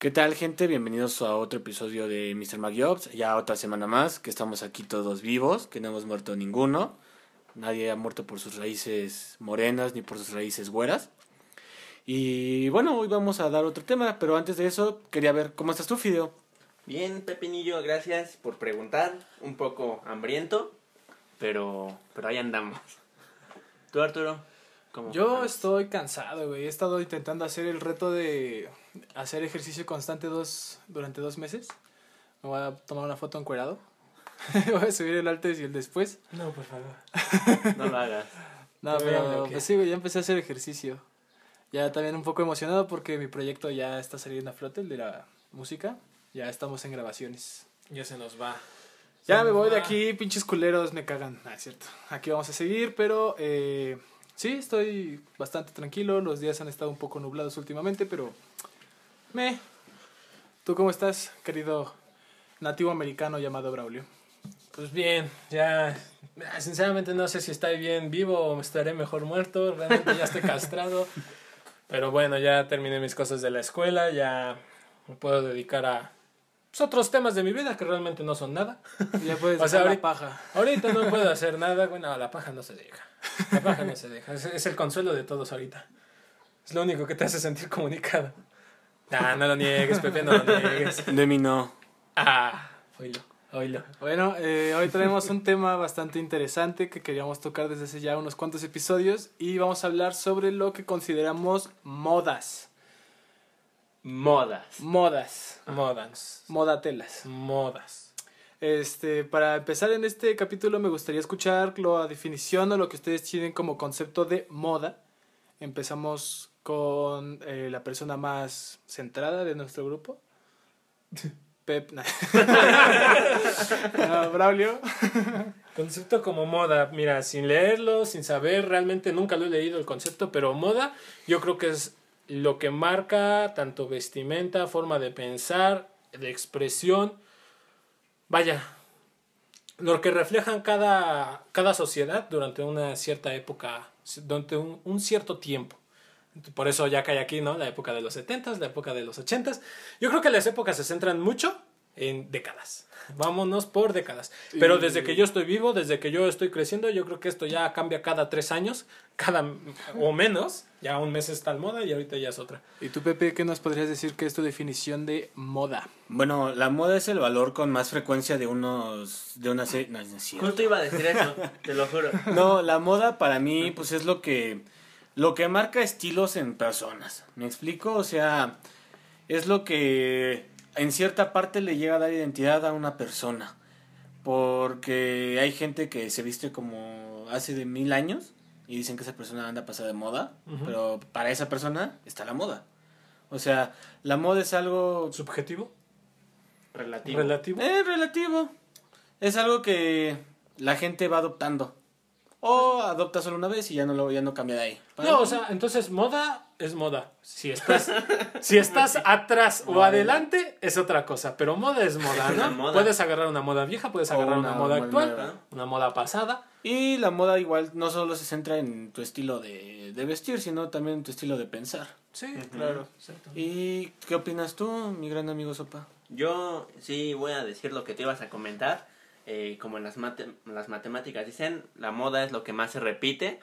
¿Qué tal, gente? Bienvenidos a otro episodio de Mr. McJobs. Ya otra semana más, que estamos aquí todos vivos, que no hemos muerto ninguno. Nadie ha muerto por sus raíces morenas ni por sus raíces güeras. Y bueno, hoy vamos a dar otro tema, pero antes de eso, quería ver cómo estás tú, Fideo. Bien, Pepinillo, gracias por preguntar. Un poco hambriento, pero, pero ahí andamos. ¿Tú, Arturo? ¿Cómo Yo estoy cansado, güey. He estado intentando hacer el reto de hacer ejercicio constante dos, durante dos meses. Me voy a tomar una foto encuerado. voy a subir el antes y el después. No, por favor. no lo hagas. No, pero pues sí, güey, ya empecé a hacer ejercicio. Ya también un poco emocionado porque mi proyecto ya está saliendo a flote, el de la música. Ya estamos en grabaciones. Ya se nos va. ya me voy de aquí, pinches culeros me cagan. Ah, es cierto. Aquí vamos a seguir, pero eh, sí, estoy bastante tranquilo. Los días han estado un poco nublados últimamente, pero me. ¿Tú cómo estás, querido nativo americano llamado Braulio? Pues bien, ya sinceramente no sé si estoy bien vivo o estaré mejor muerto, realmente ya estoy castrado. Pero bueno, ya terminé mis cosas de la escuela, ya me puedo dedicar a pues, otros temas de mi vida que realmente no son nada. Ya puedes hacer la paja. Ahorita no puedo hacer nada, bueno, la paja no se deja. La paja no se deja, es, el consuelo de todos ahorita. Es lo único que te hace sentir comunicado. Ah, no lo niegues, Pepe, no lo niegues. De mí no. Ah, oílo, oílo. Bueno, eh, hoy tenemos un tema bastante interesante que queríamos tocar desde hace ya unos cuantos episodios y vamos a hablar sobre lo que consideramos modas. Modas. Modas. Modas. Modatelas. Modas. Este, para empezar en este capítulo me gustaría escuchar la definición o lo que ustedes tienen como concepto de moda. Empezamos con eh, la persona más centrada de nuestro grupo. Pep. no, Braulio. Concepto como moda, mira, sin leerlo, sin saber, realmente nunca lo he leído el concepto, pero moda yo creo que es lo que marca tanto vestimenta, forma de pensar, de expresión, vaya, lo que reflejan cada, cada sociedad durante una cierta época, durante un, cierto tiempo. Por eso ya cae aquí, ¿no? La época de los 70 la época de los 80 Yo creo que las épocas se centran mucho en décadas. Vámonos por décadas. Pero desde que yo estoy vivo, desde que yo estoy creciendo, yo creo que esto ya cambia cada tres años, cada o menos. Ya un mes está en moda y ahorita ya es otra. ¿Y tú, Pepe, qué nos podrías decir que es tu definición de moda? Bueno, la moda es el valor con más frecuencia de unos... de una serie... No, Justo iba a decir eso, te lo juro. No, la moda para mí, pues es lo que... Lo que marca estilos en personas. ¿Me explico? O sea, es lo que en cierta parte le llega a dar identidad a una persona. Porque hay gente que se viste como hace de mil años y dicen que esa persona anda pasada de moda, pero para esa persona está la moda. O sea, la moda es algo... ¿Subjetivo? Relativo. ¿Relativo? Eh, relativo. Es algo que la gente va adoptando. O adopta solo una vez y ya no lo ya no cambia de ahí. No, o sea, entonces moda es moda. Si estás, si estás atrás o adelante es otra cosa, pero moda es moda, ¿no? Puedes agarrar una moda vieja, puedes agarrar una, moda actual, una moda pasada. Y la moda igual no solo se centra en tu estilo de, vestir, sino también en tu estilo de pensar. Sí, claro. ¿Y qué opinas tú, mi gran amigo Sopa? Yo sí voy a decir lo que te ibas a comentar. Eh, como en las, las matemáticas dicen, la moda es lo que más se repite.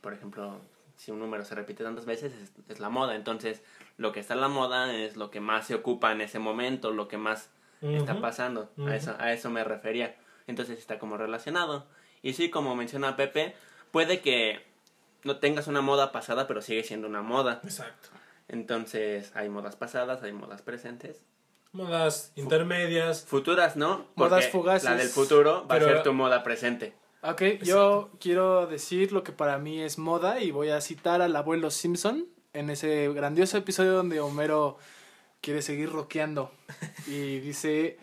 por ejemplo, si un número se repite tantas veces, es, la moda. Entonces, lo que está en la moda es lo que más se ocupa en ese momento, lo que más está pasando. a, eso, a eso me refería. Entonces, está como relacionado. Y sí, como menciona Pepe, puede que no tengas una moda pasada, pero sigue siendo una moda. Exacto. Entonces, hay modas pasadas, hay modas presentes Modas intermedias. Futuras, ¿no? modas fugaces. La del futuro va a ser tu moda presente. Ok, yo quiero decir lo que para mí es moda y voy a citar al abuelo Simpson en ese grandioso episodio donde Homero quiere seguir rockeando y dice,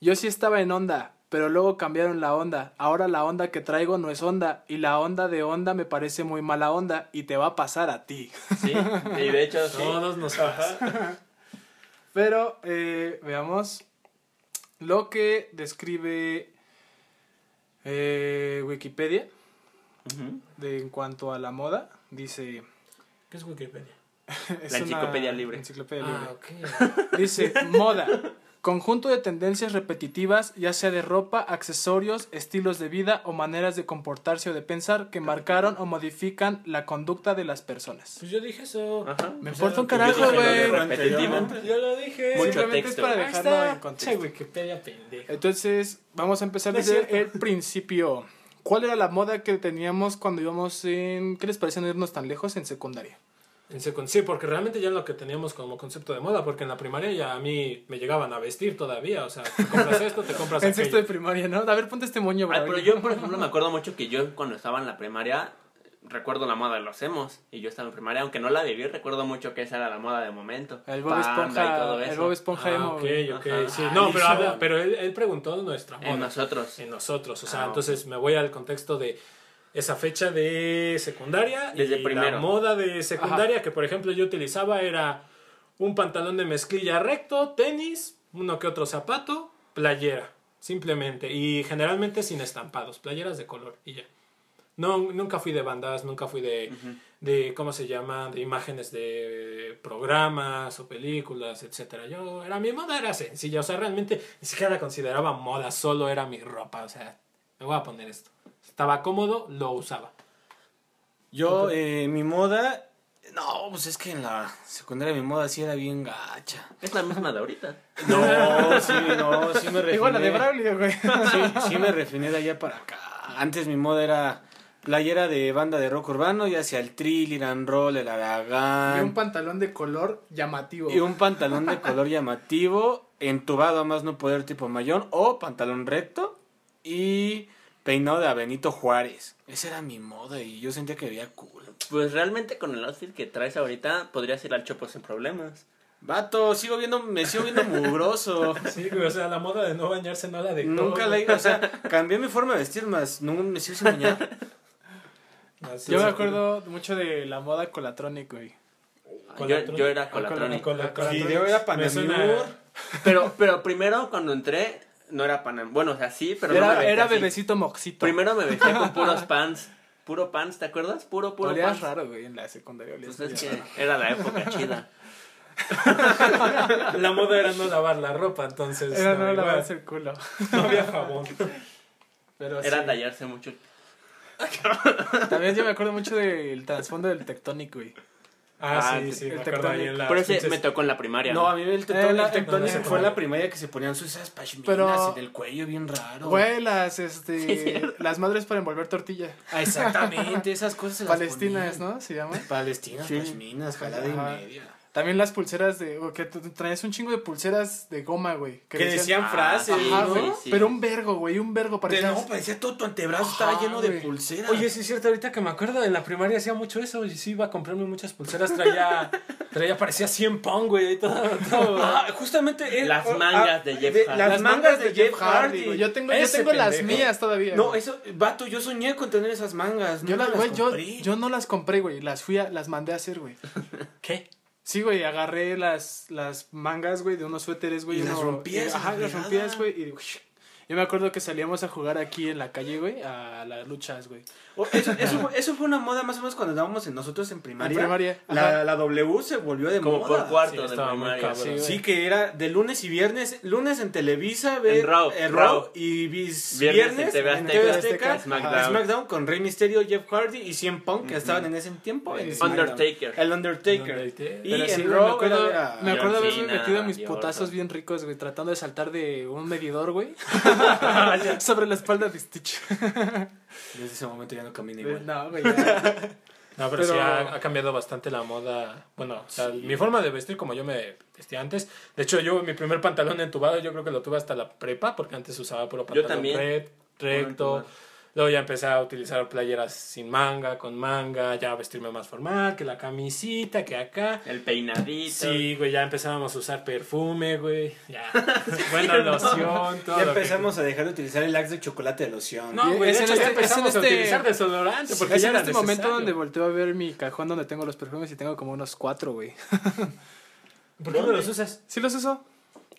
yo sí estaba en onda, pero luego cambiaron la onda. Ahora la onda que traigo no es onda y la onda de onda me parece muy mala onda y te va a pasar a ti. Sí, y de hecho sí. Todos nos pasa. Pero eh, veamos lo que describe eh, Wikipedia de, en cuanto a la moda. Dice... ¿Qué es Wikipedia? Es La una enciclopedia libre. enciclopedia Ah, libre. Dice, moda. Conjunto de tendencias repetitivas, ya sea de ropa, accesorios, estilos de vida o maneras de comportarse o de pensar que marcaron o modifican la conducta de las personas. Pues yo dije eso. Ajá. Me importa un carajo, güey. Yo lo dije. Mucho Simplemente es texto. para Ahí dejarlo está. en contexto. Che, Wikipedia pendejo. Entonces, vamos a empezar es desde el principio. ¿Cuál era la moda que teníamos cuando íbamos en... ¿Qué les parece no irnos tan lejos en secundaria? En secund- sí, porque realmente ya es lo que teníamos como concepto de moda, porque en la primaria ya a mí me llegaban a vestir todavía, o sea, te compras esto, te compras En sexto de primaria, ¿no? A ver, ponte este moño, Ay, bro. pero yo, por ejemplo, me acuerdo mucho que yo cuando estaba en la primaria, recuerdo la moda de los emos. Y yo estaba en primaria, aunque no la viví, recuerdo mucho que esa era la moda de momento. El Bob Esponja, y todo el eso. Bob Esponja Ah, emo, ok, ok, Ajá. sí. No, pero, habla- pero él, él preguntó nuestra moda. En nosotros. En nosotros, o sea, Ah, entonces me voy al contexto de esa fecha de secundaria Desde y primero. la moda de secundaria que por ejemplo yo utilizaba era un pantalón de mezclilla recto, tenis, uno que otro zapato, playera, simplemente y generalmente sin estampados, playeras de color y ya. No, nunca fui de bandas, nunca fui de, de ¿cómo se llama? De imágenes de programas o películas, etcétera. Yo, era mi moda era sencilla, o sea, realmente ni siquiera la consideraba moda, solo era mi ropa, o sea, me voy a poner esto. Estaba cómodo, lo usaba. Yo, eh, mi moda. No, pues es que en la secundaria mi moda sí era bien gacha. Es la misma de ahorita. No, sí, no, sí me refiné. Igual la de Braulio, güey. Sí, sí me refiné de allá para acá. Antes mi moda era playera de banda de rock urbano, ya sea el Trill, and Roll, el Y un Aragán. pantalón de color llamativo. Y un pantalón de color llamativo, entubado a más no poder tipo mayón, o pantalón recto y peinado de Benito Juárez. Esa era mi moda y yo sentía que veía cool. Pues realmente con el outfit que traes ahorita podrías ir al Chopo sin problemas. Vato, sigo viendo, me sigo viendo mugroso. Sí, güey, o sea, la moda de no bañarse no la dejó. Nunca la o sea, cambié mi forma de vestir, más no me sigo sin bañar. Así Yo me acuerdo mucho de la moda colatronic, güey. Yo, yo era Cola- colatrónico. Cola- cola- Video era Me suena- Panamur. Pero, pero primero cuando entré, no era Panam. Bueno, o sea, sí, pero no me Era, era así. bebecito moxito. Primero me vestía con puros pants. Puro pants, ¿te acuerdas? Puro, puro Olías pants. raro, güey, en la secundaria. olías Pues es que raro. era la época chida. La moda era no lavar la ropa, entonces. Era no, no lavarse el culo. no había jabón. Pero Era sí. tallarse mucho. También yo me acuerdo mucho del trasfondo del Tectonic, güey. Ah, Ah, sí, sí, el tectónico. en la. Por eso me tocó en la primaria. No, a mí el tectónico, Eh, tectónico fue no. la primaria que se ponían sus esas pashminas en el cuello bien raro. Güey, las, este, las madres para envolver tortilla. Ah, exactamente, esas cosas Palestinas. ¿no? Se llama. Palestinas, Sí. pashminas, jalada Ajá. y media. También las pulseras de... o que tú traías un chingo de pulseras de goma, güey. Que decían Ah, frases, Ajá, ¿no? güey. sí. Pero un vergo, güey, un vergo. Parecía... no, parecía todo tu antebrazo, Ajá, estaba lleno de pulseras. Oye, sí es cierto, ahorita que me acuerdo, en la primaria hacía mucho eso. Y sí iba a comprarme muchas pulseras, traía. traía, parecía 100 pound, güey. y todo, todo. Ah, justamente él- Las ah, mangas de Jeff Hardy. Las, mangas de Jeff Hardy. güey. Yo tengo, yo tengo las mías todavía. No, güey. eso, vato, yo soñé con tener esas mangas. Yo, nunca la- güey, las yo, compré. yo no las compré, güey. Las fui a, las mandé a hacer, güey. ¿Qué? Sí, güey, agarré las, las mangas, güey, de unos suéteres, güey. Y las rompías Ajá, las rompías, güey. Y yo me acuerdo que salíamos a jugar aquí en la calle, güey, a las luchas, güey. Oh, Eso, eso, fue, eso fue una moda más o menos cuando estábamos en nosotros en primaria. En primaria, La, la W se volvió de Como moda. por cuarto Sí, de estaba muy primaria. cabrón. Sí. Sí, que era de lunes y viernes. Lunes en Televisa, ve- En Raw, eh, Raw. Raw, y bis- Viernes en viernes, TV en Azteca, TV Azteca, SmackDown. SmackDown con Rey Mysterio, Jeff Hardy y CM Punk que estaban en ese tiempo. en. Undertaker. El Undertaker. Undertaker. Y Pero sí, en Raw me acuerdo, era- me acuerdo haberme metido mis putazos bien ricos, güey, tratando de saltar de un medidor, güey. sobre la espalda de Stitch. Desde ese momento ya no camina igual. no, güey, ya. No, pero, Pero- sí ha, ha cambiado bastante la moda. Bueno, mi forma de vestir como yo me vestía antes. De hecho, yo mi primer pantalón entubado yo creo que lo tuve hasta la prepa porque antes usaba puro pantalón también. red- recto. Luego ya empecé a utilizar playeras sin manga, con manga, ya a vestirme más formal, que la camisita, que acá. El peinadito. Sí, güey, ya empezábamos a usar perfume, güey. Ya. Buena loción, todo. Ya que- empezamos a dejar de utilizar el axe de chocolate de loción. No, güey, Es de ya este- es en empezamos a este- utilizar desodorante porque es ya en era este momento donde volteo a ver mi cajón donde tengo los perfumes y tengo como unos cuatro, güey. ¿Por qué no los usas? ¿Sí los uso?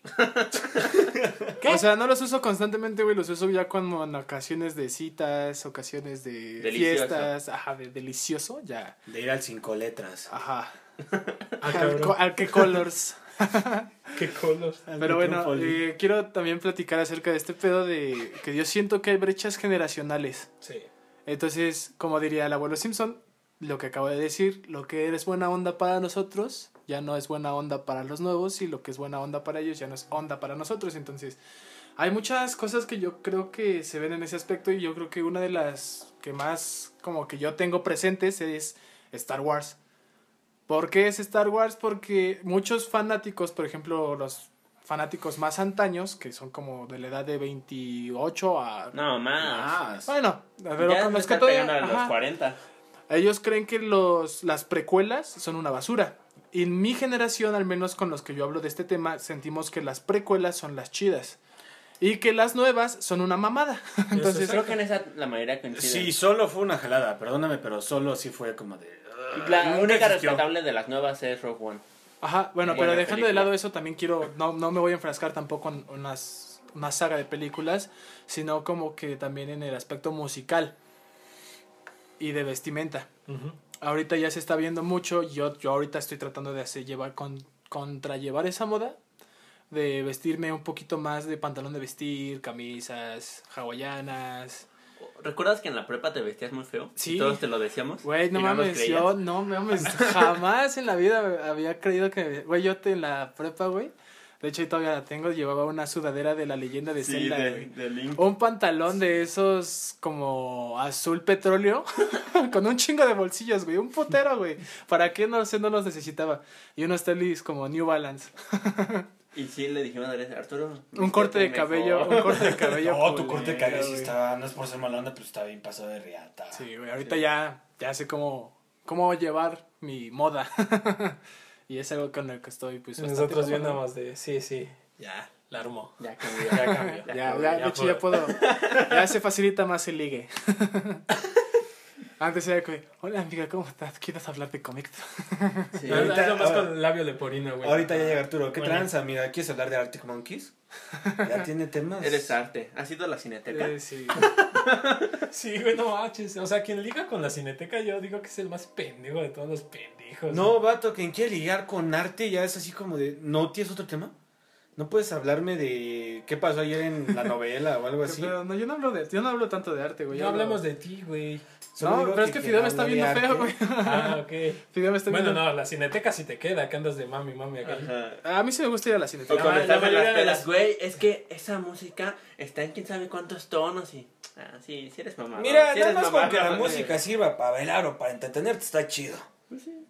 ¿Qué? O sea, no los uso constantemente, güey. Los uso ya como en ocasiones de citas, ocasiones de Delicioso. fiestas. Ajá, de delicioso, ya. De ir al cinco letras. Ajá. Ah, ¿A cabrón. a qué colors? Qué colos. Pero bueno, eh, quiero también platicar acerca de este pedo de que yo siento que hay brechas generacionales. Sí. Entonces, como diría el abuelo Simpson, lo que acabo de decir, lo que es buena onda para nosotros ya no es buena onda para los nuevos y lo que es buena onda para ellos ya no es onda para nosotros. Entonces, hay muchas cosas que yo creo que se ven en ese aspecto y yo creo que una de las que más como que yo tengo presentes es Star Wars. ¿Por qué es Star Wars? Porque muchos fanáticos, por ejemplo, los fanáticos más antaños, que son como de la edad de 28 a... No, más. Más. Bueno, pero ya con los que todavía... a los ajá. 40. Ellos creen que los, las precuelas son una basura. En mi generación, al menos con los que yo hablo de este tema, sentimos que las precuelas son las chidas. Y que las nuevas son una mamada. Entonces, Creo que en esa la mayoría coincide. Sí, solo fue una jalada, perdóname, pero solo sí fue como de... uh, La única existió. rescatable de las nuevas es Rogue One. ajá, bueno, pero dejando de lado eso, también quiero, no, no me voy a enfrascar tampoco en unas, una saga de películas, sino como que también en el aspecto musical y de vestimenta. Ujú. Ahorita ya se está viendo mucho. Yo, yo ahorita estoy tratando de hacer llevar con, contrallevar esa moda. De vestirme un poquito más de pantalón de vestir, camisas, hawaianas. ¿Recuerdas que en la prepa te vestías muy feo? Sí. Y todos te lo decíamos. Güey, no ¿Y nos mames, yo no mames, jamás en la vida había creído que. Güey, yo te en la prepa, güey. De hecho, ahí todavía la tengo. Llevaba una sudadera de la leyenda de Sí, Zelda, de, de Link. Un pantalón de esos como azul petróleo con un chingo de bolsillos, güey. Un putero, güey. ¿Para qué? No sé, no los necesitaba. Y unos tenis como New Balance. Y sí, le dijimos a Arturo. Un corte de cabello, mejor". un corte de cabello. No, tu corte de cabello sí güey. estaba, no es por ser mala onda, pero estaba bien pasado de riata. Sí, güey. Ahorita ya, ya sé cómo, cómo llevar mi moda. Y es algo con el que estoy, pues. Nosotros cómodo. viéndonos de, sí, sí, ya, la armó. Ya cambió. Ya cambió. Ya, Ya, ya, ya de hecho ya puedo. Ya se facilita más el ligue. Antes era que, hola amiga, ¿cómo estás? ¿Quieres hablar de cómics? Sí. Ahorita Ahorita- es más ahora- con el labio leporino, güey. Ahorita ya llega Arturo. ¿Qué Bueno. tranza, amiga? ¿Quieres hablar de Arctic Monkeys? ¿Ya tiene temas? Eres arte. ¿Has ido a la cineteca? Eh, sí. Sí, güey, no manches. O sea, quien liga con la cineteca, yo digo que es el más pendejo de todos los pendejos. No, vato, quien quiere ligar con arte ya es así como de... ¿No tienes otro tema? ¿No puedes hablarme de qué pasó ayer en la novela o algo así? Pero no, yo no hablo de, yo no hablo tanto de arte, güey. No hablo- hablemos de ti, güey. Solo No, pero es que Fidel me está viendo feo, güey. Ah, ok. Fidel me está Bueno, viendo. no, la cineteca sí te queda, que andas de mami, mami acá. Ajá. A mí sí me gusta ir a la O cineteca. cuando Ah, la mayoría de las- güey, es que esa música está en quién sabe cuántos tonos y... Ah, sí, sí eres mamá. Mira, sí nada eres más con que la mamador, música sirva para bailar o para entretenerte está chido.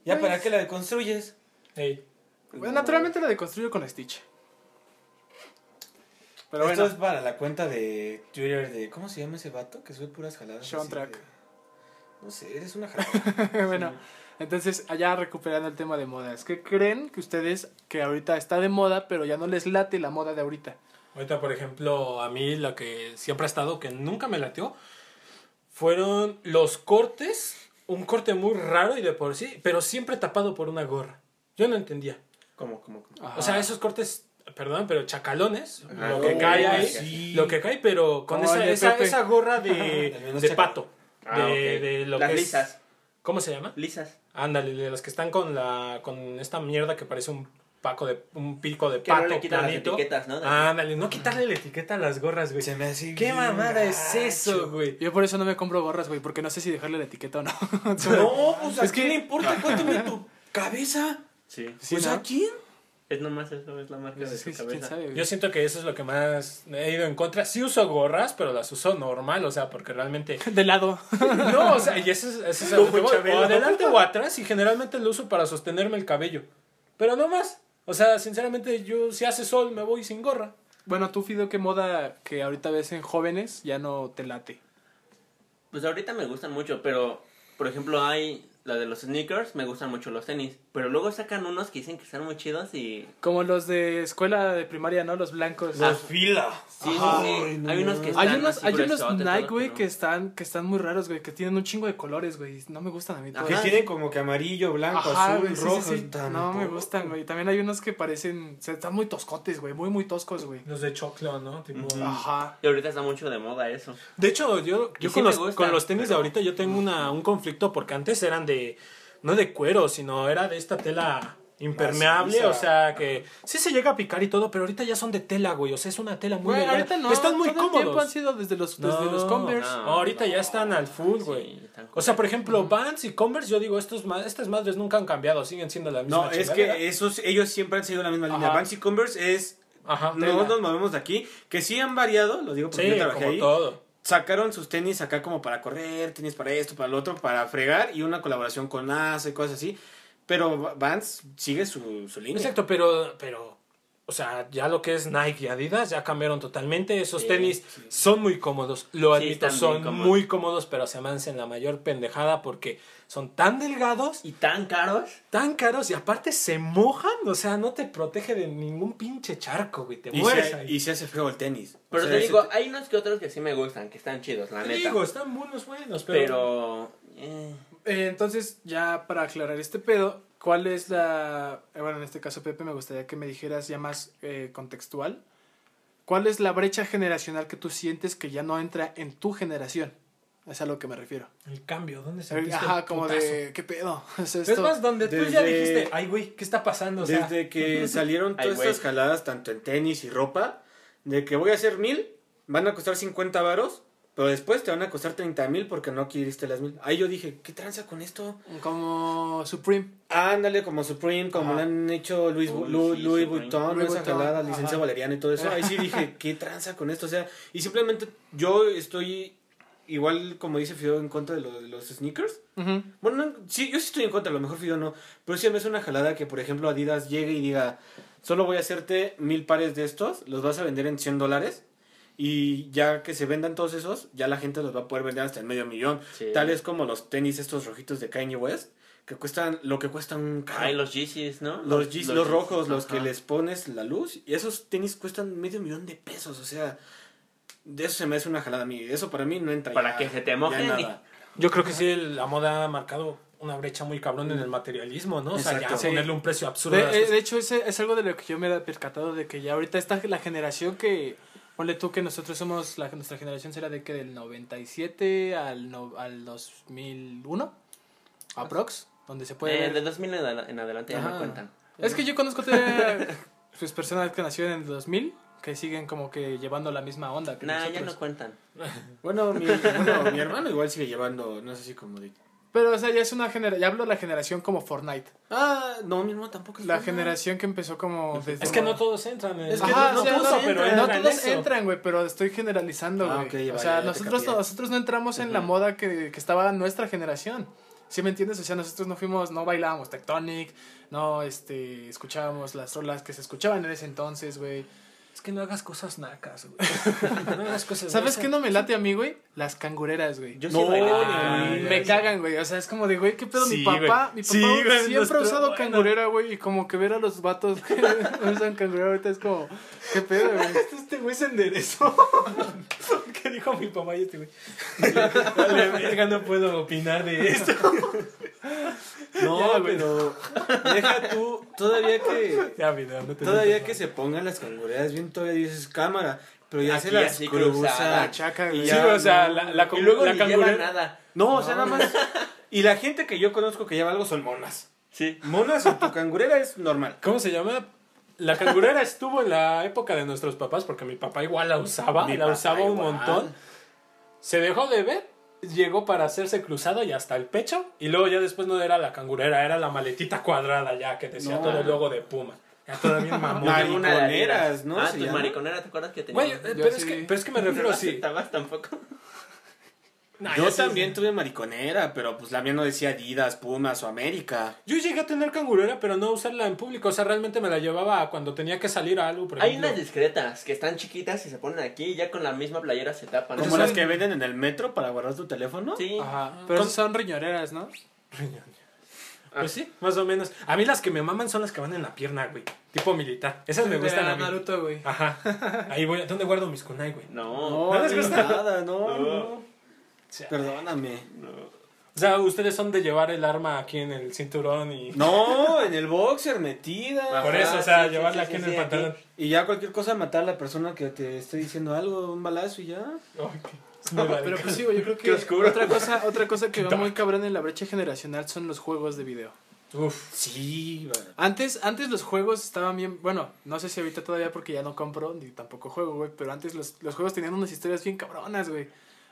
¿Ya para qué la deconstruyes? Ey, Bueno, naturalmente la deconstruyo con Stitch. Pero Esto bueno, es para la cuenta de Twitter de... ¿Cómo se llama ese vato? Que sube puras jaladas. Sean Track. de- No sé, eres una jalada. bueno, entonces allá recuperando el tema de modas. ¿Qué creen que ustedes que ahorita está de moda, pero ya no les late la moda de ahorita? Ahorita, por ejemplo, a mí lo que siempre ha estado, que nunca me lateó, fueron los cortes. Un corte muy raro y de por sí, pero siempre tapado por una gorra. Yo no entendía. ¿Cómo, cómo, cómo? O sea, esos cortes, perdón, pero chacalones, Ah, lo que oh, cae ahí, sí. lo que cae, pero con esa, esa, esa gorra de, de pato. Ah, de, de lo Las que es- lisas. ¿Cómo se llama? Lisas. Ándale, de los que están con la con esta mierda que parece un paco de un pico de Que no pato le quitan las planito. etiquetas, ¿no? Ándale, no quitarle la etiqueta a las gorras, güey. Se me hace ¿Qué bien mamada es eso, güey? Yo por eso no me compro gorras, güey, porque no sé si dejarle la etiqueta o no. No, pues a Es que- quién le importa cuánto mide tu cabeza. Sí. Sí, pues ¿no? a quién. Es nomás eso, es la marca Pues de su cabeza. sabe. Yo siento que eso es lo que más he ido en contra. Sí uso gorras, pero las uso normal, o sea, porque realmente... De lado. No, o sea, y eso es, eso es voy. o adelante o atrás, y generalmente lo uso para sostenerme el cabello. Pero no más. O sea, sinceramente, yo si hace sol me voy sin gorra. Bueno, tú, Fido, ¿qué moda que ahorita ves en jóvenes ya no te late? Pues ahorita me gustan mucho, pero por ejemplo hay la de los sneakers, me gustan mucho los tenis, pero luego sacan unos que dicen que están muy chidos y Como los de escuela de primaria, ¿no? Los blancos. Ah, Los fila. sí, sí, Ajá. sí, Ay, no hay unos que están Hay unos, hay unos Nike, güey, que están, que están muy raros, güey, que tienen un chingo de colores, güey. No me gustan a mí. todos. Que Ajá. tienen como que amarillo, blanco, Ajá, azul, sí, sí, rojo. sí. No me gustan, güey. También hay unos que parecen, o sea, están muy toscotes, güey, muy, muy toscos, güey. Los de choclo, ¿no? Tipo... Ajá. Y ahorita está mucho de moda eso. De hecho, yo, yo sí con, los, gusta, con los tenis de ahorita yo tengo una, un conflicto porque antes eran de, no de cuero, sino era de esta tela impermeable, Maciza. o sea que sí se llega a picar y todo, pero ahorita ya son de tela, güey, o sea, es una tela muy Güey, ahorita no. Están muy todo el tiempo han cómodos. sido desde los, No, desde los Converse. no. ahorita ya están al full, güey. Sí, o sea, por ejemplo, Vans y Converse, yo digo, estos estas madres nunca han cambiado, siguen siendo la misma No, es que esos, ellos siempre han sido la misma línea. Vans y Converse es... Ajá, No tela. nos movemos de aquí. Que sí han variado, lo digo porque Sí, yo trabajé como ahí. todo. Sacaron sus tenis acá como para correr, tenis para esto, para lo otro, para fregar y una colaboración con NASA y cosas así. Pero Vans sigue su, su línea. Exacto, pero, pero, o sea, ya lo que es Nike y Adidas ya cambiaron totalmente. Esos Sí, tenis son muy cómodos, lo admito, son cómodos. muy cómodos, pero se me hacen la mayor pendejada porque son tan delgados, Y tan caros. tan caros y aparte se mojan, o sea, no te protege de ningún pinche charco, güey, te Y mueres se, ahí. y se hace feo el tenis. Pero O te digo, hay unos que otros que sí me gustan, que están chidos, la Te neta. digo, están buenos, buenos, pero... pero. eh, Eh, entonces, ya para aclarar este pedo, ¿cuál es la... eh, bueno, en este caso, Pepe, me gustaría que me dijeras ya más eh, contextual. ¿Cuál es la brecha generacional que tú sientes que ya no entra en tu generación? Es a lo que me refiero. El cambio, ¿dónde Eh, sentiste Ajá, el como putazo? de... ¿Qué pedo? Es más, donde tú ya Desde- dijiste, ay, güey, ¿qué está pasando? O sea, Desde que salieron todas estas jaladas, tanto en tenis y ropa, de que voy a hacer mil, van a costar 50 varos, pero después te van a costar 30 mil porque no adquiriste las mil. Ahí yo dije, ¿qué tranza con esto? Como Supreme. Ándale, como Supreme, como Ajá. lo han hecho Luis, Uy, Lu- sí, Louis. Vuitton, Louis esa jalada, licencia valeriana y todo eso. Ahí sí dije, ¿qué tranza con esto? O sea, y simplemente yo estoy igual, como dice Fido, en contra de, lo- de los sneakers. Bueno, no, sí, yo sí estoy en contra, a lo mejor Fido no. Pero sí me hace una jalada que, por ejemplo, Adidas llegue y diga, solo voy a hacerte mil pares de estos, los vas a vender en 100 dólares. Y ya que se vendan todos esos, ya la gente los va a poder vender hasta en medio millón. Sí. Tales como los tenis estos rojitos de Kanye West, que cuestan lo que cuestan un carro. Hay los Yeezys, ¿no? Los, Yeezys, los, rojos, los que les pones la luz, y esos tenis cuestan medio millón de pesos, o sea, de eso se me hace una jalada a mí, eso para mí no entra Para ya- que se te ya mojen nada. Yo creo que sí, la moda ha marcado una brecha muy cabrón en el materialismo, ¿no? O sea, ya Exacto. Sí. ponerle un precio absurdo. De, de hecho, ese es algo de lo que yo me he percatado de que ya ahorita está la generación que, ponle tú que nosotros somos, la, nuestra generación será de que del 97 al, no, al 2001, aprox, donde se puede Eh, ver. de 2000 en adela- en adelante ya Ajá. me cuentan. Es que yo conozco pues, personas que nacieron en el 2000 que siguen como que llevando la misma onda que Nah, ya no cuentan. Bueno, mi, bueno, mi hermano igual sigue llevando, no sé si como de... Pero, o sea, ya es una generación, ya hablo de la generación como Fortnite. Ah, no, mi hermano tampoco es La fan. generación que empezó como desde... Es que no todos entran en Es que Ajá, no- o sea, todos no, entran, pero no no todos eso. entran, güey, pero estoy generalizando, Ah, güey. ok, o vaya, sea, nosotros, capté. nosotros no entramos en la moda que, que estaba nuestra generación. ¿Sí me entiendes? O sea, nosotros no fuimos, no bailábamos Tectonic, no este, escuchábamos las rolas que se escuchaban en ese entonces, güey. Es que no hagas cosas nacas, güey. No hagas cosas ¿Sabes qué no me late a mí, güey? Las cangureras, güey. Yo No, sí bailé. Ah, mí. Me cagan, güey. O sea, es como de, güey, ¿qué pedo? Sí, mi papá, güey. mi papá Sí, güey, siempre nuestro- ha usado cangurera, güey. Y como que ver a los vatos que usan cangurera ahorita es como, ¿qué pedo, güey? Este güey se enderezó. ¿Qué dijo mi papá y este güey? Vale, verga, no puedo opinar de esto. No, Ya, güey. pero deja tú, todavía que... Ya, video, no te Todavía que se pongan las cangureras bien, todavía dices cámara, pero ya se las así cruza. cruzada. Chaca, Y. Sí, ya, güey, o sea, no. la, la, Y luego la ni lleva nada. No, o sea, nada más. Y la gente que yo conozco que lleva algo son monas. Sí. Monas o tu cangurera es normal. ¿Cómo se llama? La cangurera estuvo en la época de nuestros papás porque mi papá igual la usaba, Mi la usaba un igual. montón. Se dejó de ver, llegó para hacerse cruzado y hasta el pecho y luego ya después no era la cangurera, era la maletita cuadrada ya que decía No. todo el logo de Puma. Ya todavía mamón. Mariconeras. ¿no? Ah, tus mariconeras, ¿te acuerdas que tenía? Güey, eh, pero, es que, pero es que me no refiero así. aceptabas tampoco. Nah, Yo también sí. tuve mariconera, pero pues la mía no decía Adidas, Pumas o América. Yo llegué a tener cangurera, pero no usarla en público. O sea, realmente me la llevaba cuando tenía que salir a algo. Por Hay ejemplo. unas discretas que están chiquitas y se ponen aquí y ya con la misma playera se tapan. Como las son- que venden en el metro para guardar tu teléfono. Sí. Ajá. Pero Con- esas son riñoneras, ¿no? Pues sí, más o menos. A mí las que me maman son las que van en la pierna, güey. Tipo militar. Esas me gustan a mí. Naruto, güey. Ajá. Ahí voy. ¿Dónde guardo mis kunai, güey? No. No, ¿No les no, gusta? nada, no, No. no. O sea, Perdóname. O sea, ustedes son de llevar el arma aquí en el cinturón y... No, en el boxer metida. Por eso, o sea, sí, llevarla sí, aquí en sí, el aquí. pantalón. Y ya cualquier cosa matar a la persona que te esté diciendo algo, un balazo y ya. Ay, qué- Es muy Pero pues sí, yo creo que otra cosa, otra cosa que va muy cabrón en la brecha generacional son los juegos de video. Uf. Sí, bueno. Antes, antes los juegos estaban bien, bueno, no sé si ahorita todavía porque ya no compro ni tampoco juego, güey, pero antes los, los juegos tenían unas historias bien cabronas, güey.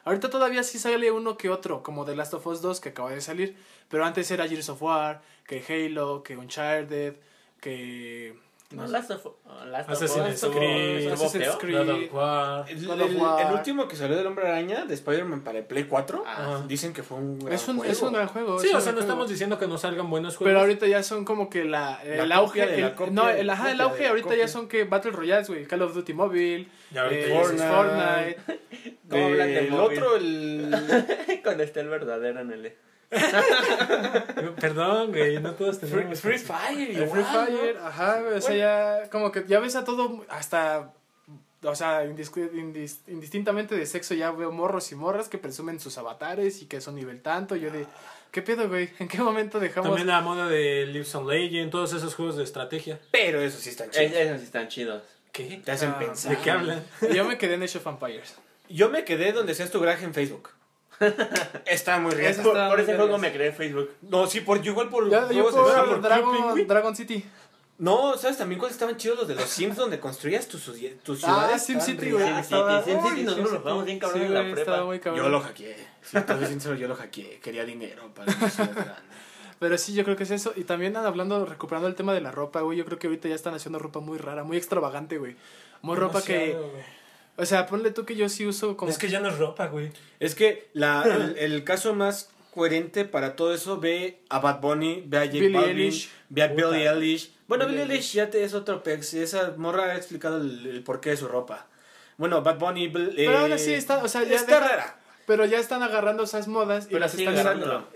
Ahorita todavía sí sale uno que otro, como The Last of Us 2 que acaba de salir, pero antes era Gears of War, que Halo, que Uncharted, que... No, Last of Last of Assassin's Creed, Assassin's. Creed. God of War. El, el- el último que salió del Hombre Araña de Spider-Man para el Play 4, Ah, dicen que fue un gran Es un, juego. es un gran juego. Sí, o sea, no juego. estamos diciendo que no salgan buenos juegos. Pero ahorita ya son como que la, el La auge. copia de la el- copia no, el, ajá, el auge ahorita ya copia. son que Battle Royales, güey. Call of Duty Mobile, Ya ahorita eh, ya es- Fortnite. Fortnite. ¿Cómo hablan de el móvil? otro, el... Cuando esté el verdadero en el... Perdón, güey, no todos tenemos. Free Fire. Igual, Free ¿no? Fire, ajá, güey, o sea, ya como que ya ves a todo hasta o sea, indis- indis- indistintamente de sexo ya veo morros y morras que presumen sus avatares y que son nivel tanto, yo de ¿qué pedo, güey? ¿En qué momento dejamos También la moda de Lives on Legend, todos esos juegos de estrategia. Pero eso sí están Es- chidos. esos sí están chidos. ¿Qué? Te hacen Ah, pensar. ¿De qué hablan? Yo me quedé en Age of Empires. Yo me quedé donde seas tu garaje en Facebook. Está muy riesgo. Por, por ese juego me creé Facebook. No, sí, por, yo igual por Ya, yo de- por por Dragon. Dragon City. No, ¿sabes también cuáles estaban chidos los de los Sims donde construías tus, tus Ah, ciudades? SimCity, Estaban güey. SimCity, SimCity, nosotros lo SimCity. jugamos bien cabrón Sí, en la prepa. estaba muy cabrón. Yo lo hackeé. Si te soy sincero, yo lo hackeé. Quería dinero para mi ciudad grande. Pero sí, yo creo que es eso. Y también hablando, recuperando el tema de la ropa, güey. Yo creo que ahorita ya están haciendo ropa muy rara, muy extravagante, güey. Muy ropa que. Güey. O sea, ponle tú que yo sí uso como. Es que ya no es ropa, güey. Es que la, el, el caso más coherente para todo eso ve a Bad Bunny, ve a J Billie Balvin, Eilish. ve a Puta. Billie Eilish. Bueno, Billie Billie Eilish ya te es otro pex. Esa morra ha explicado el, el porqué de su ropa. Bueno, Bad Bunny... Bill- Pero eh, ahora sí está, o sea, ya está deja- rara. Pero ya están agarrando esas modas y las están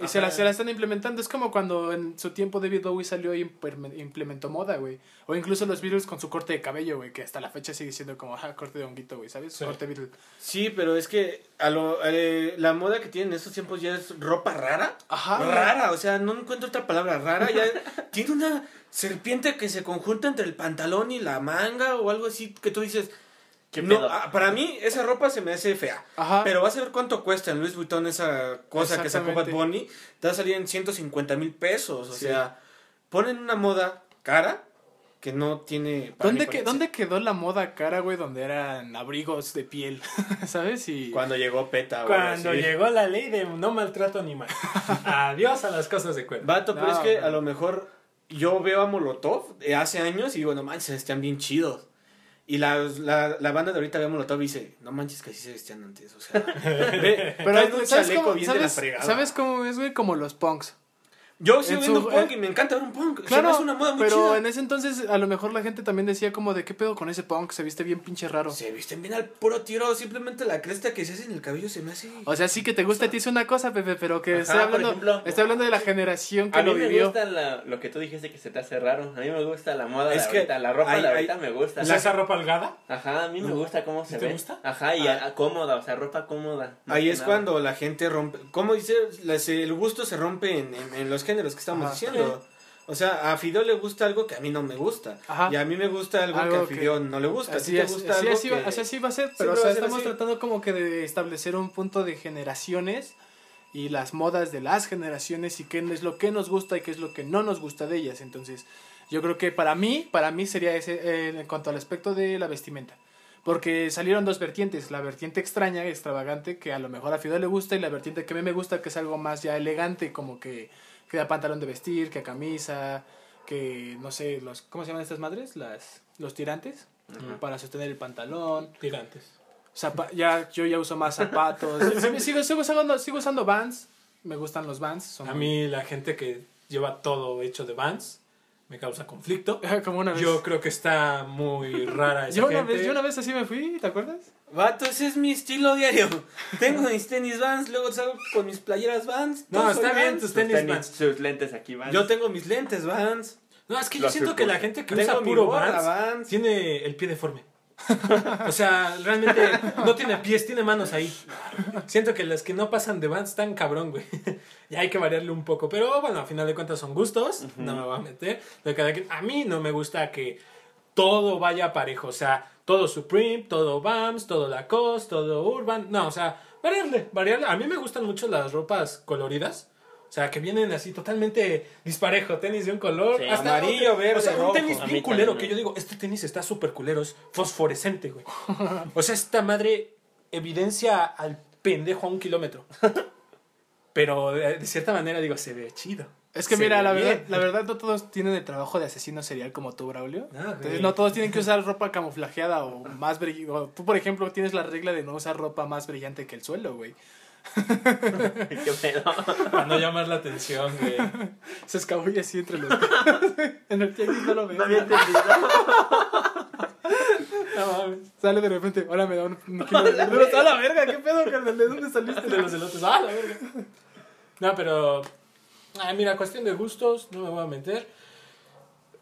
y se las, se las están implementando. Es como cuando en su tiempo David Bowie salió y implementó moda, güey. O incluso los Beatles con su corte de cabello, güey, que hasta la fecha sigue siendo como, corte de honguito, güey, ¿sabes? Sí. Corte Beatle. Sí, pero es que a lo, eh, la moda que tienen en estos tiempos ya es ropa rara. Ajá. Rara, o sea, no encuentro otra palabra rara. Ya tiene una serpiente que se conjunta entre el pantalón y la manga o algo así que tú dices... ¿Qué no, pedo? ah, para mí esa ropa se me hace fea. Ajá. Pero vas a ver cuánto cuesta en Louis Vuitton esa cosa que sacó Bad. Bunny. Te va a salir en 150 mil pesos. O Sí. sea, ponen una moda cara que no tiene... ¿Dónde, que. ¿Dónde quedó la moda cara, güey? Donde eran abrigos de piel, ¿sabes? Y... Cuando llegó PETA. algo Cuando así. llegó la ley de no maltrato animal. Adiós a las cosas de cuero. Vato, pero es que güey. a lo mejor yo veo a Molotov hace años y digo, no manches, están bien chidos. Y la, la, la banda de ahorita ve a Molotov y dice, no manches, que así se vestían antes. O sea, ve, Pero, ¿sabes chaleco cómo, bien de la ¿sabes, fregada. ¿sabes cómo es, güey? Como los punks. Yo sigo en viendo su- punk eh, y me encanta ver un punk. Claro, se me hace una moda muy pero chida. en ese entonces a lo mejor la gente también decía como de qué pedo con ese punk, se viste bien pinche raro. Se visten bien al puro tiro, simplemente la cresta que se hace en el cabello se me hace... O sea, sí que te gusta a ti es una cosa, Pepe, pero que Ajá, estoy por hablando, ejemplo. estoy hablando de la generación que A mí lo me vivió. gusta la- lo que tú dijiste que se te hace raro. A mí me gusta la moda Es de que ahorita. La ropa hay- de ahorita hay- me gusta. ¿O sea, esa ropa holgada? Ajá, a mí me gusta cómo se ¿Te ve. gusta? Ajá, y Ah. a- cómoda, o sea, ropa cómoda. Ahí es nada. cuando la gente rompe. ¿Cómo dice? Las- el gusto se rompe en, en- en los géneros que estamos Ajá. diciendo. O sea, a Fideo le gusta algo que a mí no me gusta. Ajá. Y a mí me gusta algo, Algo que a que- Fideo no le gusta. Así te es, gusta así, algo así va, que- así así va a ser, pero o sea, estamos así. tratando como que de establecer un punto de generaciones y las modas de las generaciones y qué es lo que nos gusta y qué es lo que no nos gusta de ellas. Entonces, yo creo que para mí, para mí sería ese eh, en cuanto al aspecto de la vestimenta. Porque salieron dos vertientes, la vertiente extraña, extravagante, que a lo mejor a Fidel le gusta, y la vertiente que a mí me gusta, que es algo más ya elegante, como que, que da pantalón de vestir, que camisa, que no sé, los ¿cómo se llaman estas madres? Las los tirantes para sostener el pantalón. Tirantes. Zapa- ya yo ya uso más zapatos. Sigo, sigo usando sigo usando Vans. Me gustan los Vans, son A mí la gente que lleva todo hecho de Vans me causa conflicto. como una vez. Yo creo que está muy rara esa yo una gente. vez, yo una vez así me fui, ¿te acuerdas? Vato, ese es mi estilo diario. Tengo mis tenis Vans, luego salgo con mis playeras Vans. No, está bien, Vans. tus tenis tenis, Vans. sus lentes aquí van. Yo tengo mis lentes Vans. No, es que yo siento que la gente que Tengo usa puro Vans, Vans. tiene el pie deforme. O sea, realmente no tiene pies, tiene manos ahí. Siento que las que no pasan de Vans están cabrón, güey. y hay que variarle un poco. Pero bueno, a final de cuentas son gustos. No me voy a meter. De cada quien. A mí no me gusta que todo vaya parejo. O sea, todo Supreme, todo Vans, todo Lacoste, todo Urban. No, o sea, variarle, variarle. A mí me gustan mucho las ropas coloridas. O sea, que vienen así totalmente disparejo, tenis de un color. Sí, amarillo, verde, O sea, un tenis bien culero también. que yo digo, este tenis está súper culero, es fosforescente, güey. O sea, esta madre evidencia al pendejo a un kilómetro. Pero de, de cierta manera digo, se ve chido. Es que Se mira, la bien. verdad, la verdad no todos tienen el trabajo de asesino serial como tú, Braulio. Ah. Entonces no todos tienen que usar ropa camuflajeada o más brillante. Tú, por ejemplo, tienes la regla de no usar ropa más brillante que el suelo, güey. Qué pedo. Para no llamar la atención, güey. Se escabulle así entre los... en el tianguis no lo ves. No había entendido. No mames. Sale de repente, ahora me da un, un kilo de verduras. ¡A la verga! ¿Qué pedo, carnal? ¿De dónde saliste? de los elotes. ¡Ah, la verga! No, pero. ah, mira, cuestión de gustos, no me voy a meter.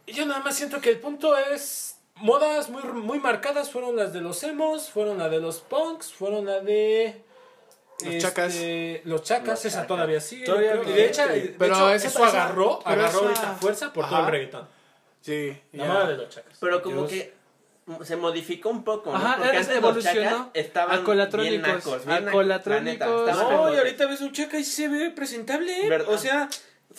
Yo nada más siento que el punto es. Modas muy, muy marcadas fueron las de los emos, fueron las de los punks, fueron las de. Los chacas. Los chacas, Los esa chacas. todavía sigue. Todavía creo. de hecho, de Pero hecho, eso esa- agarró, pero agarró esa- ahorita fuerza por todo Ajá. el reggaetón. Sí. La moda de los chacas. Pero como Dios. que se modificó un poco, ¿no? Ajá, Porque antes los evolucionó chacas estaban a colatrónicos, bien nacos, bien a nacos, colatrónicos. la neta, No, y ahorita ves un chaca y se ve presentable. ¿Verdad? O sea,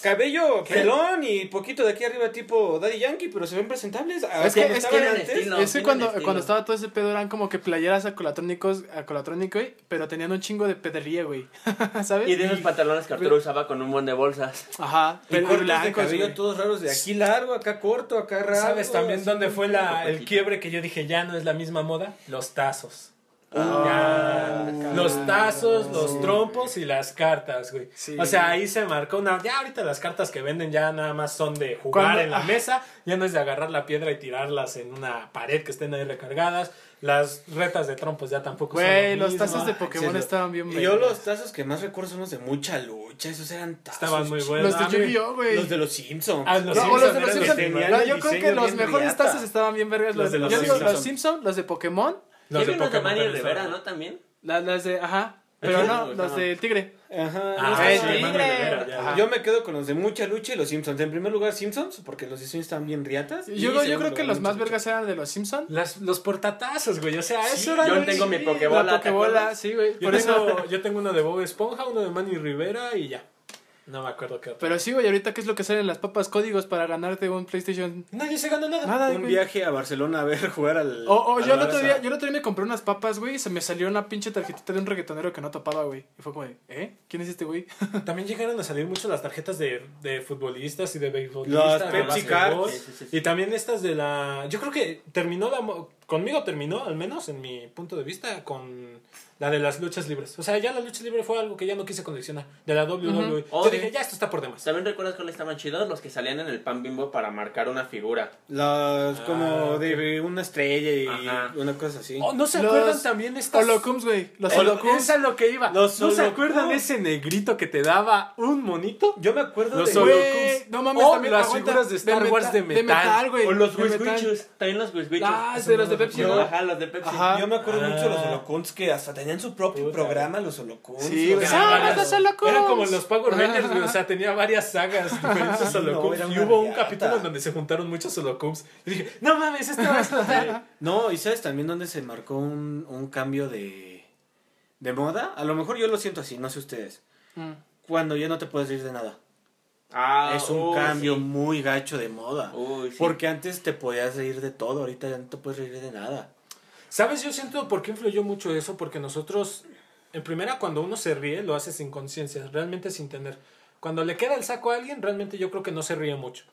cabello pelón y poquito de aquí arriba tipo Daddy Yankee, pero se ven presentables. Es que- es antes. estilo. Es que tienen cuando, cuando estaba todo ese pedo eran como que playeras a colatrónicos, a colatrónico, güey, pero tenían un chingo de pedrería, güey. ¿Sabes? Y de esos pantalones que Arturo usaba con un buen de bolsas. Ajá, Y pero cortes de blancos, cabello todos raros, de aquí largo, acá corto, acá raro. ¿Sabes también dónde fue la, el quiebre que yo dije ya no es la misma moda? Los tazos. Ah, Ya, los tazos, los trompos y las cartas, güey. Sí. O sea, ahí se marcó una. Ya ahorita las cartas que venden ya nada más son de jugar en la ah. mesa. Ya no es de agarrar la piedra y tirarlas en una pared que estén ahí recargadas. Las retas de trompos ya tampoco Güey, los mismo. tazos de Ah, Pokémon Sí, estaban bien Y yo los tazos que más recuerdo son los de mucha lucha. Esos eran tazos. Estaban muy buenos. Los de Yu-Gi-Oh, güey. Los de los Simpsons. Ah, los No, los de los Simpsons. tenían No, yo creo que los mejores riata. tazos estaban bien vergas. Los Los, de los yo digo, Simpson. los Simpson, los de Pokémon, Los Tiene de unos de también Rivera. ¿no? También. las, las de, ajá, pero Ajá, no, ajá. del tigre. Ajá. Ah, sí, tigre. Rivera, ya. Yo me quedo con los de mucha lucha y los Simpsons. En primer lugar, Simpsons, porque los diseños están bien riatas. Yo, Y yo segundo creo que lugar, los Mucha más Lucha. vergas eran de los Simpson. Las, los portatazos, güey. O sea, Sí, eso era yo tengo mi chido. Pokébola. La ¿te Pokébola, acuerdas? sí, güey. Yo Por eso. tengo, yo tengo uno de Bob Esponja, uno de Manny Rivera y ya. No me acuerdo qué otro. Pero sí, güey, ahorita qué es lo que salen las papas códigos para ganarte un PlayStation. Nadie se gana nada. Nada, Un güey. viaje a Barcelona a ver jugar al. O, o yo el otro día, yo el otro día me compré unas papas, güey, y se me salió una pinche tarjetita de un reggaetonero que no topaba, güey. Y fue como de, ¿eh? ¿Quién es este güey? También llegaron a salir mucho las tarjetas de, de futbolistas y de beisbolistas. Las Pepsi. Cards. Sí, sí, sí. Y también estas de la... Yo creo que terminó la... Conmigo terminó, al menos en mi punto de vista, con la de las luchas libres. O sea, ya la lucha libre fue algo que ya no quise coleccionar. De la WWE. Oh, Yo sí. dije, ya esto está por demás. ¿También recuerdas cuáles estaban chidos? Los que salían en el pan bimbo para marcar una figura. Las como Ah, de una estrella y Ajá. una cosa así. Oh, ¿No se Los acuerdan también estas... Holocums, güey. Los Holo- Holocums. Esa es lo que iba. Los ¿No se acuerdan de ese negrito que te daba un monito? Yo me acuerdo Los de. Holocums. No mames, O también las figuras de Star Wars de metal. güey. O los de metal. Wiswichus. También los Wiswichus. Ah, de los de Pepsi, Yo- ¿no? Ajá, los de Pepsi. Ajá. Yo me acuerdo Ah. mucho de los Holocons que hasta tenían su propio Puta. programa, los Holocons. Sí, güey. O Ah, sea, los Holocons. Eran como los Power Rangers, güey, o sea, tenía varias sagas diferentes No, y hubo un capítulo en donde se juntaron muchos Holocums. Y dije, no mames, esto va a estar. No, y sabes también dónde se marcó un, un cambio de, de moda. A lo mejor yo lo siento así, no sé ustedes. Mm. Cuando ya no te puedes reír de nada. Ah, es un uy, cambio sí. muy gacho de moda. Sí. Porque antes te podías reír de todo, ahorita ya no te puedes reír de nada. ¿Sabes? Yo siento por qué influyó mucho eso, porque nosotros, en primera, cuando uno se ríe, lo hace sin conciencia, realmente sin tener. Cuando le queda el saco a alguien, realmente yo creo que no se ríe mucho.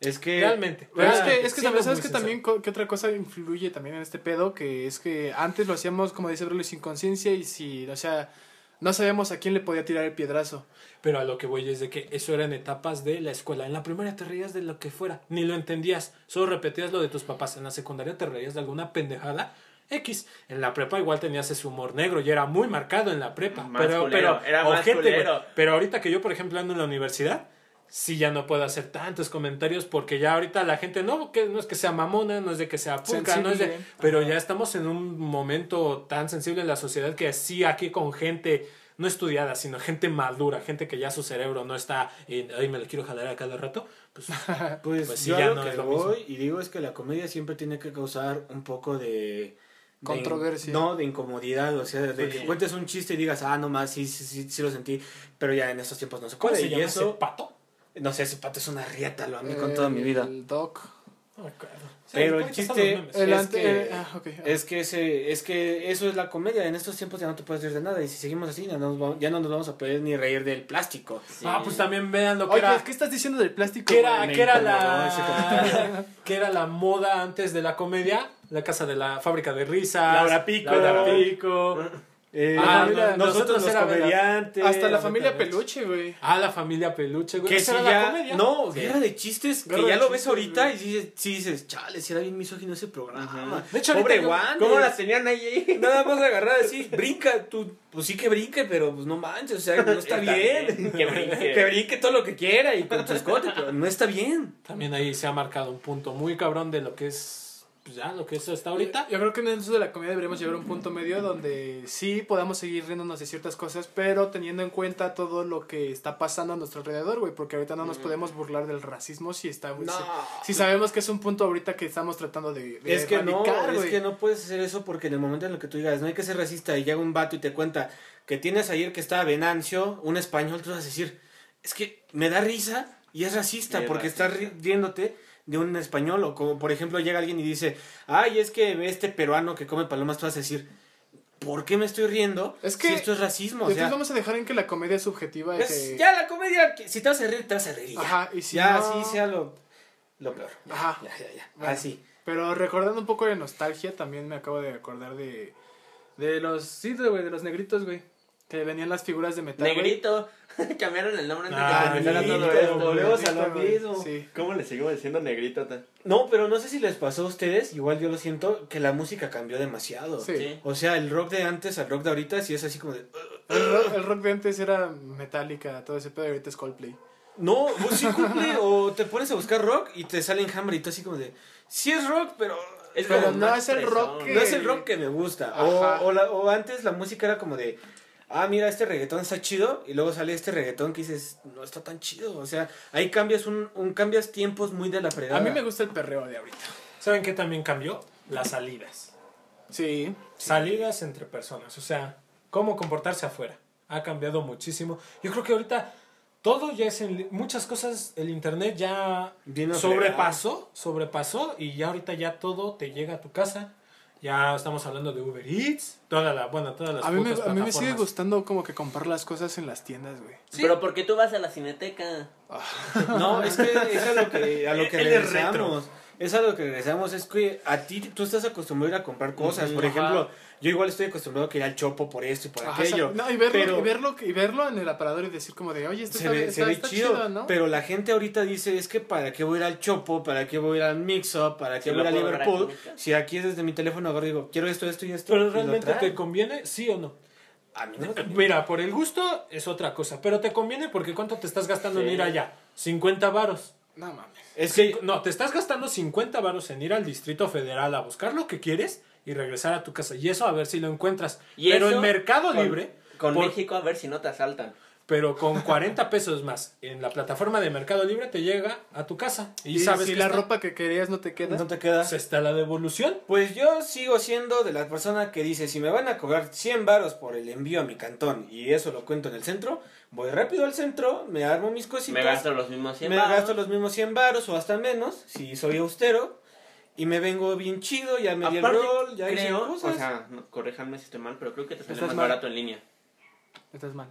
Es que. Realmente. Pero es que, es que también, ¿sabes que también que otra cosa influye también en este pedo? Que es que antes lo hacíamos, como dice Bruno, sin conciencia y si, o sea, no sabíamos a quién le podía tirar el piedrazo. Pero a lo que voy es de que eso era en etapas de la escuela. En la primaria te reías de lo que fuera, ni lo entendías, solo repetías lo de tus papás. En la secundaria te reías de alguna pendejada X. En la prepa igual tenías ese humor negro y era muy marcado en la prepa. Más pero, culero, pero, era más ojete, culero. Pero ahorita que yo, por ejemplo, ando en la universidad, sí ya no puedo hacer tantos comentarios porque ya ahorita la gente no, que no es que sea mamona, no es de que sea pulca, no es de, pero ya estamos en un momento tan sensible en la sociedad que sí aquí con gente no estudiada, sino gente madura, gente que ya su cerebro no está en, ay, me lo quiero jalar a cada rato, pues Pues, Pues sí, yo ya lo no que es lo voy y digo es que la comedia siempre tiene que causar un poco de, de- Controversia. no, de incomodidad, o sea, de que cuentes un chiste y digas, ah, no más, sí, sí, sí, sí lo sentí, pero ya en estos tiempos no se ¿Cómo puede. y eso, ese pato? No sé, ese pato es una riata, lo amé con toda mi vida. El doc. No me acuerdo. Sí, Pero el chiste- los memes. El Es ante- que- eh, ah, ah. Es que ese, es que eso es la comedia. En estos tiempos ya no te puedes reír de nada. Y si seguimos así, ya no nos vamos, ya no nos vamos a poder ni reír del plástico. Sí. Ah, pues también vean lo que Oye, era. ¿qué estás diciendo del plástico? que era, que era la que era la moda antes de la comedia la casa de la fábrica de risas Laura Pico. Laura Pico Eh, Ah, no- nosotros nosotros los comediantes. Hasta la familia peluche, güey. ah la familia peluche güey Que esa si era la ya, comedia no, Sí. guerra de chistes, que ya lo ves ahorita y dices, sí dices, chale, si era bien misógino ese programa. Ajá. De hecho, Pobre Juan. ¿Cómo las tenían ahí? Nada más agarrar así, brinca, tú, pues sí que brinque, pero pues no manches, o sea, no está, bien, que brinque. que brinque todo lo que quiera y con su escote, pero no está bien. también ahí se ha marcado un punto muy cabrón de lo que es pues ya lo que eso está ahorita Yo creo que en eso de la comedia deberíamos llegar a un punto medio donde sí podamos seguir riéndonos de ciertas cosas, pero teniendo en cuenta todo lo que está pasando a nuestro alrededor, güey, porque ahorita no nos podemos burlar del racismo si está No. si, si sabemos que es un punto ahorita que estamos tratando de, de Es que no, es que no puedes hacer eso porque en el momento en el que tú digas, no hay que ser racista y llega un vato y te cuenta que tienes ayer que estaba Venancio, un español, tú vas a decir, es que me da risa y es racista Es porque racista. estás ri- riéndote de un español o como por ejemplo llega alguien y dice, ay, es que ve este peruano que come palomas, tú vas a decir, ¿por qué me estoy riendo? Es que- si esto es racismo, o Entonces sea, vamos a dejar en que la comedia es subjetiva es- que- ya la comedia, si te vas a reír, te vas a reír. ya. Ajá, y si ya, no- así sea lo, lo peor. Ya, Ajá. Ya, ya, ya. Bueno. Así. Pero recordando un poco de nostalgia, también me acabo de acordar de de los sí, de, güey, de los negritos, güey, que venían las figuras de metal. güey. Negrito. Cambiaron el nombre antes Ah, de que empezara todo esto. volvemos a lo mismo. Sí. ¿Cómo le seguimos diciendo negrito? ta? No, pero no sé si les pasó a ustedes, igual yo lo siento, que la música cambió demasiado. Sí. Sí. O sea, el rock de antes al rock de ahorita sí es así como de... El rock, el rock de antes era Metallica, todo ese pedo, y ahorita es Coldplay. No, pues sí cumple, o te pones a buscar rock y te salen Hammer y tú así como de... Sí es rock, pero... Es Pero no es el rock que- No es el rock que me gusta. O, Ajá. o, la- o antes la música era como de... Ah, mira, este reggaetón está chido. Y luego sale este reggaetón que dices, no está tan chido. O sea, ahí cambias un, un cambias tiempos muy de la fregada. A mí me gusta el perreo de ahorita. saben qué también cambió las salidas Sí. salidas entre personas o sea cómo comportarse afuera ha cambiado muchísimo yo creo que ahorita todo ya es en muchas cosas el internet ya a sobrepasó sobrepasó y ya ahorita ya todo te llega a tu casa ya estamos hablando de Uber Eats toda la bueno todas las A mí, me, a mí me sigue gustando como que comprar las cosas en las tiendas, güey. Pero porque tú vas a la cineteca. No, es que es a lo que, a lo que regresamos. Es a lo que regresamos. Es que a ti, tú estás acostumbrado a ir a comprar cosas. Por Ajá. ejemplo, yo igual estoy acostumbrado a que ir al chopo por esto y por Ajá, aquello. o sea, no, y, verlo, pero y, verlo, y verlo en el aparador y decir como de, oye, esto se está, ve, está- se ve está chido. ¿no? Pero la gente ahorita dice, es que para qué voy a ir al chopo, para qué voy a ir al mix-up, para qué Si voy a ir a Liverpool. Si aquí es desde mi teléfono agarro y digo, quiero esto, esto y esto. pero realmente te conviene sí o no A mí no me conviene. mira por el gusto es otra cosa pero te conviene porque cuánto te estás gastando en ir allá 50 varos No mames. Es que No, te estás gastando 50 varos en ir al Distrito Federal a buscar lo que quieres y regresar a tu casa. Y eso a ver si lo encuentras. Y pero en Mercado con- Libre, Con por- México a ver si no te asaltan. pero con 40 pesos más en la plataforma de Mercado Libre te llega a tu casa. Y, Y, sabes si que la está, ropa que querías no te queda. no te queda. pues está la devolución. Pues yo sigo siendo de la persona que dice, si me van a cobrar 100 varos por el envío a mi cantón y eso lo cuento en el centro, voy rápido al centro, me armo mis cositas, Me gasto los mismos 100 me varos. gasto los mismos 100 varos o hasta menos, si soy austero, y me vengo bien chido, ya me di el Aparte, rol, ya hice creo, cosas. o sea, no, corríjanme si estoy mal, pero creo que te sale Estás más mal. barato en línea. Estás mal.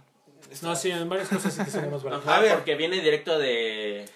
No, sí, en varias cosas sí te salimos barato. Ajá, A ver. porque viene directo de... Eh,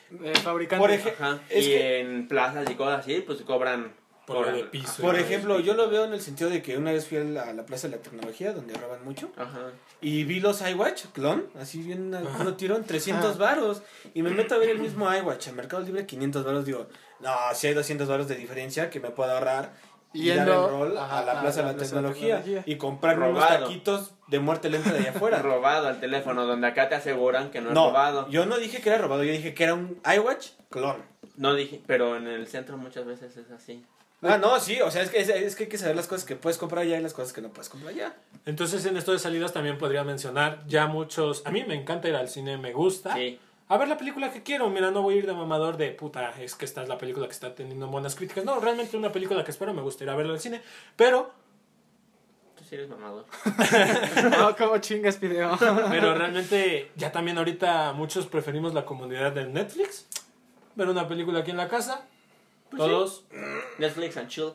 fabricante. Por ejemplo, y que- en plazas y cosas así, pues cobran... Por piso. Ejemplo, yo lo veo en el sentido de que una vez fui a la, a la Plaza de la Tecnología, donde roban mucho, Ajá. y vi los iWatch, clon, así bien, Ajá. uno tirón 300 Ah. varos, y me meto a ver el mismo iWatch en Mercado Libre 500 varos, digo, no, si hay 200 varos de diferencia que me puedo ahorrar y dar Yendo- el rol ajá, a la a Plaza la de la Plaza de la Tecnología, y comprarme unos Robado. taquitos de muerte lenta de allá afuera. Robado al teléfono, donde acá te aseguran que no es no, robado. yo no dije que era robado, yo dije que era un iWatch clon. No dije, pero en el centro muchas veces es así. Ah, no, sí, o sea, es que, es, es que hay que saber las cosas que puedes comprar allá y las cosas que no puedes comprar allá. Entonces, en esto de salidas también podría mencionar ya muchos. A mí me encanta ir al cine, me gusta. Sí. A ver la película que quiero. Mira, no voy a ir de mamador de puta, es que esta es la película que está teniendo buenas críticas. No, realmente una película que espero me gusta ir a verla al cine. Pero Sí, eres mamador. No, como chingas video. Pero realmente, ya también ahorita muchos preferimos la comunidad de Netflix. Ver una película aquí en la casa. Todos. Netflix and chill.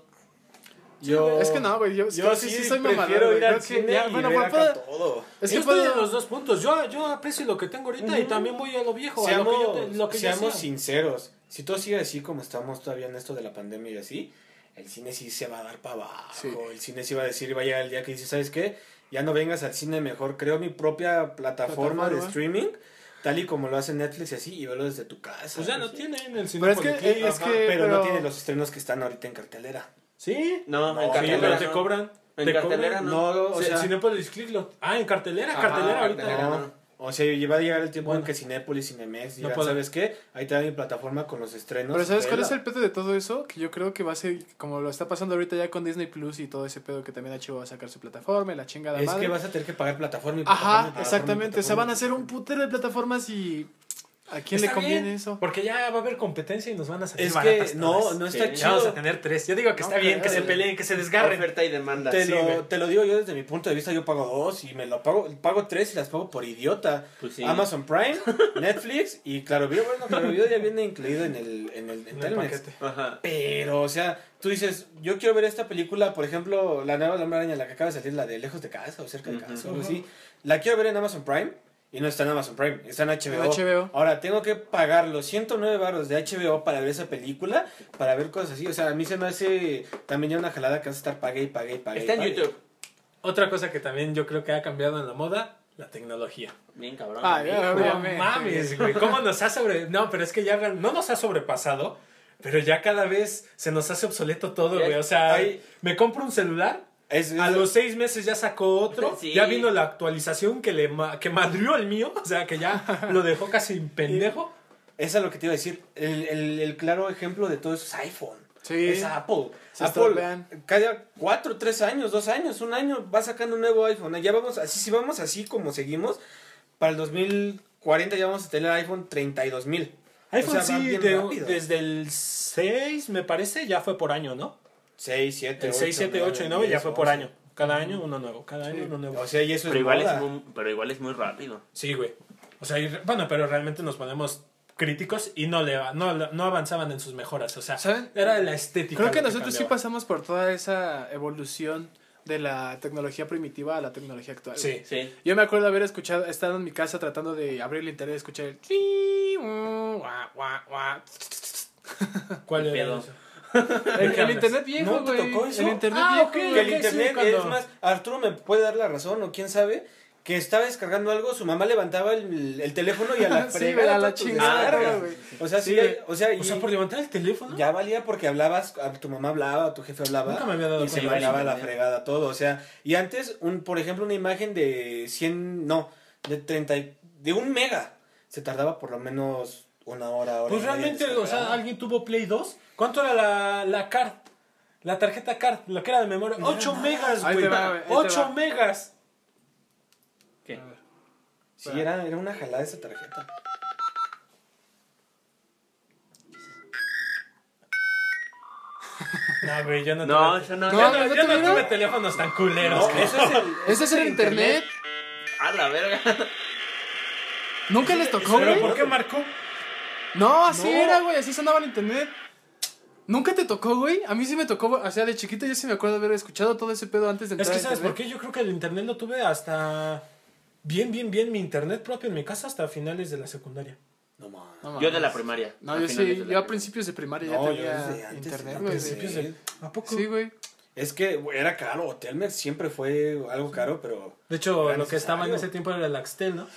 Yo, Es que no, güey. Yo, yo sí, sí, sí soy prefiero mamador, güey. ir al cine ya- y bueno, ver pues, acá puedo- todo. Es yo que estoy puedo- en los dos puntos. Yo, yo aprecio lo que tengo ahorita y también voy a lo viejo. a lo Seamos, que yo, te- lo que yo seamos sea. sinceros. Si todo sigue así como estamos todavía en esto de la pandemia y así, el cine sí se va a dar para abajo. Sí. El cine sí va a decir, va a llegar el día que dice, ¿sabes qué? Ya no vengas al cine, mejor creo mi propia plataforma, de Plataforma. streaming, tal y como lo hace Netflix y así, y verlo desde tu casa. Pues ya no Sí. tienen el cine. Pero es que, Policlinic. eh, es Ajá, que- pero, pero- no tiene los estrenos que están ahorita en cartelera. Sí. No, No, en sí, Sí, cartelera pero te cobran. En te cartelera cobran. no. No, o Sí, sea, Cinépolis Click lo- Ah, en cartelera, Ajá, cartelera ahorita. cartelera. no. O sea, va a llegar el tiempo en que Cinépolis, Cinemex, No digan. ¿sabes qué? Ahí te da mi plataforma con los estrenos. Pero ¿sabes cuál es el pedo de todo eso? Que yo creo que va a ser como lo está pasando ahorita ya con Disney Plus y todo ese pedo que también HBO va a sacar su plataforma y la chingada Es madre. que vas a tener que pagar plataforma y plataforma Ajá, plataforma exactamente. O sea, van a plataforma. hacer un putero de plataformas y ¿a quién le conviene bien, eso? Porque ya va a haber competencia y nos van a salir Es baratas que no, todas. no Sí. está Ya Ya vamos a chido. tener tres. Yo digo que está bien, que se peleen, que se desgarren. Oferta y demanda. Te, Sí, lo, te lo digo yo desde mi punto de vista, yo pago dos y me lo pago, pago tres y las pago por idiota. Pues sí. Amazon Prime, Netflix y Claro Video, bueno, Claro Video ya viene incluido en el, en el, en En el Telmex. paquete. Ajá. Pero, o sea, tú dices, yo quiero ver esta película, por ejemplo, la nueva Hombre Araña, la que acaba de salir, la de Lejos de Casa o Cerca de. Casa, o algo así. La quiero ver en Amazon Prime y no está en Amazon Prime, está en HBO. Ahora, tengo que pagar los 109 baros de HBO para ver esa película, para ver cosas así. O sea, a mí se me hace también ya una jalada que vas a estar pague y pague y pague. Está en pague. YouTube. Otra cosa que también yo creo que ha cambiado en la moda, la tecnología. Bien cabrón. Ah, No mames, güey. ¿Cómo nos ha sobre... No, pero es que ya no nos ha sobrepasado, pero ya cada vez se nos hace obsoleto todo, güey. O sea, hay- me compro un celular, Es- es- a los seis meses ya sacó otro, Sí. ya vino la actualización que le ma- que madrió el mío, o sea, que ya lo dejó casi pendejo. Es a lo que te iba a decir. El, el, el claro ejemplo de todo eso es iPhone. Sí. Es Apple. Se Apple, estropean. cada cuatro, tres años, dos años, un año, va sacando un nuevo iPhone. Ya vamos, así, si vamos así como seguimos, para el 2040 ya vamos a tener iPhone 32 mil. iPhone O sea, sí, de- desde el 6, me parece, ya fue por año, ¿no? 6, 7, El 6, 7, 8 y 9 ya fue por año. Cada año uno nuevo, cada año uno nuevo. O sea, y eso Pero es igual moda. es, muy, pero igual es muy rápido. Sí, güey. O sea, y bueno, pero realmente nos ponemos críticos y no le no, no avanzaban en sus mejoras. O sea, ¿Saben? era la estética. Creo que nosotros sí pasamos por toda esa evolución de la tecnología primitiva a la tecnología actual. Sí. Sí. Yo me acuerdo haber escuchado, estado en mi casa tratando de abrir el internet y escuchar el... ¿Cuál ¿Qué era eso? El, el internet viejo, ¿No te tocó eso? El internet Ah, viejo. Que el internet, cuando- es más, Arturo me puede dar la razón, o quién sabe, que estaba descargando algo, su mamá levantaba el, el teléfono y a la Sí, fregada a la chingada, güey. O sea, sí, o sea, y O sea, por levantar el teléfono. ya valía porque hablabas, tu mamá hablaba, tu jefe hablaba, Nunca me había dado y se mandaba la fregada todo, o sea, y antes, un por ejemplo, una imagen de 100, no, de 30, y- de un mega, se tardaba por lo menos una hora, hora Pues realmente, o sea, alguien tuvo Play 2. ¿Cuánto era la, la card? La tarjeta card, lo que era de memoria. No era 8 nada. megas, Ahí güey. te va, güey, ahí te 8 va. megas. ¿Qué? Sí, era, era una jalada esa tarjeta. No, güey, yo no No, tuve. yo no. No, yo no, no, ¿no yo no tuvieron? tuve teléfonos tan culeros. Eso es el... ¿Ese es el internet? A la verga. ¿Nunca les tocó, ¿Pero güey? por qué marcó? No, así No. era, güey. Así sonaba el internet. ¿Nunca te tocó, güey? A mí sí me tocó, o sea, de chiquito yo sí me acuerdo haber escuchado todo ese pedo antes de Es entrar que, a ¿sabes por qué? Yo creo que el internet lo tuve hasta. Bien, bien, bien. Mi internet propio en mi casa hasta finales de la secundaria. No. No, Yo de la primaria. No, a yo sí, yo a principios de primaria No, ya yo tenía desde antes, internet, a güey. principios de- de- ¿A poco? Sí, güey. Es que güey, era caro, Telmex siempre fue algo caro, pero De hecho, lo que estaba en ese tiempo era el Axtel, ¿no?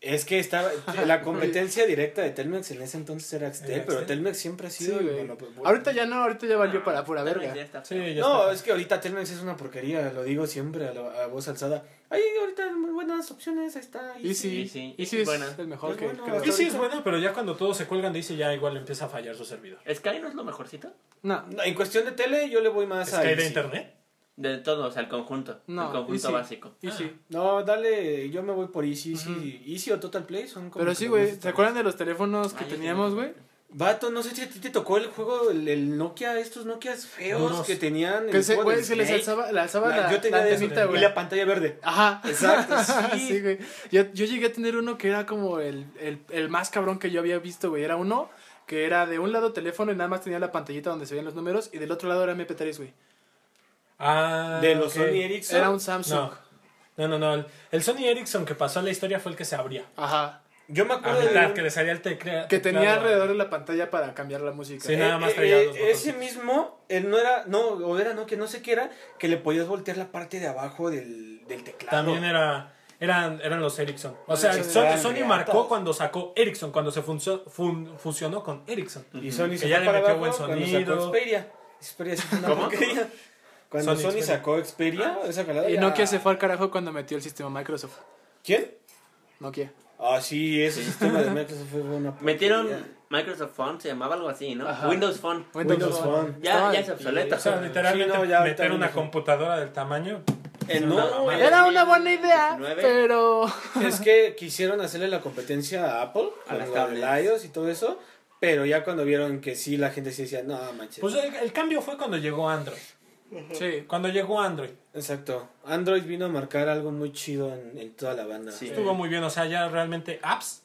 Es que estaba la competencia directa de Telmex en ese entonces era Axtel, pero. Telmex siempre ha Sí, sido el monopolio. Ahorita ya no, ahorita ya valió para pura verga. ya está Sí, feo. ya No, está. es que ahorita Telmex es una porquería, lo digo siempre a, la- a voz alzada. Hay ahorita muy buenas opciones, ahí está. Y sí, Y sí, sí sí, es buena. el mejor Es que, Y sí es bueno, pero ya cuando todos se cuelgan de dice ya igual empieza a fallar su servidor. ¿Sky no es lo mejorcito? No, No, En cuestión de tele, yo le voy más ¿Es a. hay de Easy. internet? De todo, o sea, el conjunto. No, el conjunto Easy. básico. y sí. No, dale, yo me voy por Easy, Easy, Easy o Total Play son como. Pero sí, güey, ¿se acuerdan de los teléfonos que Ah, teníamos, güey? Vato, no sé si a ti te tocó el juego, el, el Nokia, estos Nokias feos que tenían. Que se, güey, se les alzaba, le alzaba La- la, yo tenía la de eso, antenita, y güey. la pantalla verde. Ajá. Exacto, sí. sí, güey. Yo, yo llegué a tener uno que era como el, el, el más cabrón que yo había visto, güey. Era uno que era de un lado teléfono y nada más tenía la pantallita donde se veían los números y del otro lado era MP3, güey. Ah, De los. Sony Ericsson. Era un Samsung. No, no, no. no. El, el Sony Ericsson que pasó a la historia fue el que se abría. Ajá. Yo me acuerdo de mitad, un- que le salía el teclado. Que tenía alrededor de la pantalla para cambiar la música. Sí, nada más Eh, traía eh, dos ese mismo, él no era, no, o era no, que no sé qué era, que le podías voltear la parte de abajo del, del teclado. También era. Eran, eran los Ericsson. O sea, Sí, Sony, eran Sony reatas. marcó cuando sacó Ericsson, cuando se funcio- fun- fusionó con Ericsson. Y Sony Que se ya fue le metió buen sonido. sacó Xperia. Xperia porquería. Cuando Sony Xperia. sacó Xperia, esa calada Y ya- Nokia se fue al carajo cuando metió el sistema Microsoft. ¿Quién? Nokia. Ah, sí, ese sistema de Microsoft fue una porquería. Metieron Microsoft Phone, se llamaba algo así, ¿no? Ajá. Windows Phone. Windows Phone. Ya, ya es obsoleto. O sea, literalmente Sí, no, ya ahorita meter una computadora del tamaño. Eh, no. Era una buena idea, 19. pero... es que quisieron hacerle la competencia a Apple A las tablets. iOS y todo eso, pero ya cuando vieron que sí, la gente sí decía, no, manches. Pues el, el cambio fue cuando llegó Android. Sí. Cuando llegó Android. Exacto. Android vino a marcar algo muy chido en, en toda la banda. Sí. Estuvo muy bien. O sea, ya realmente apps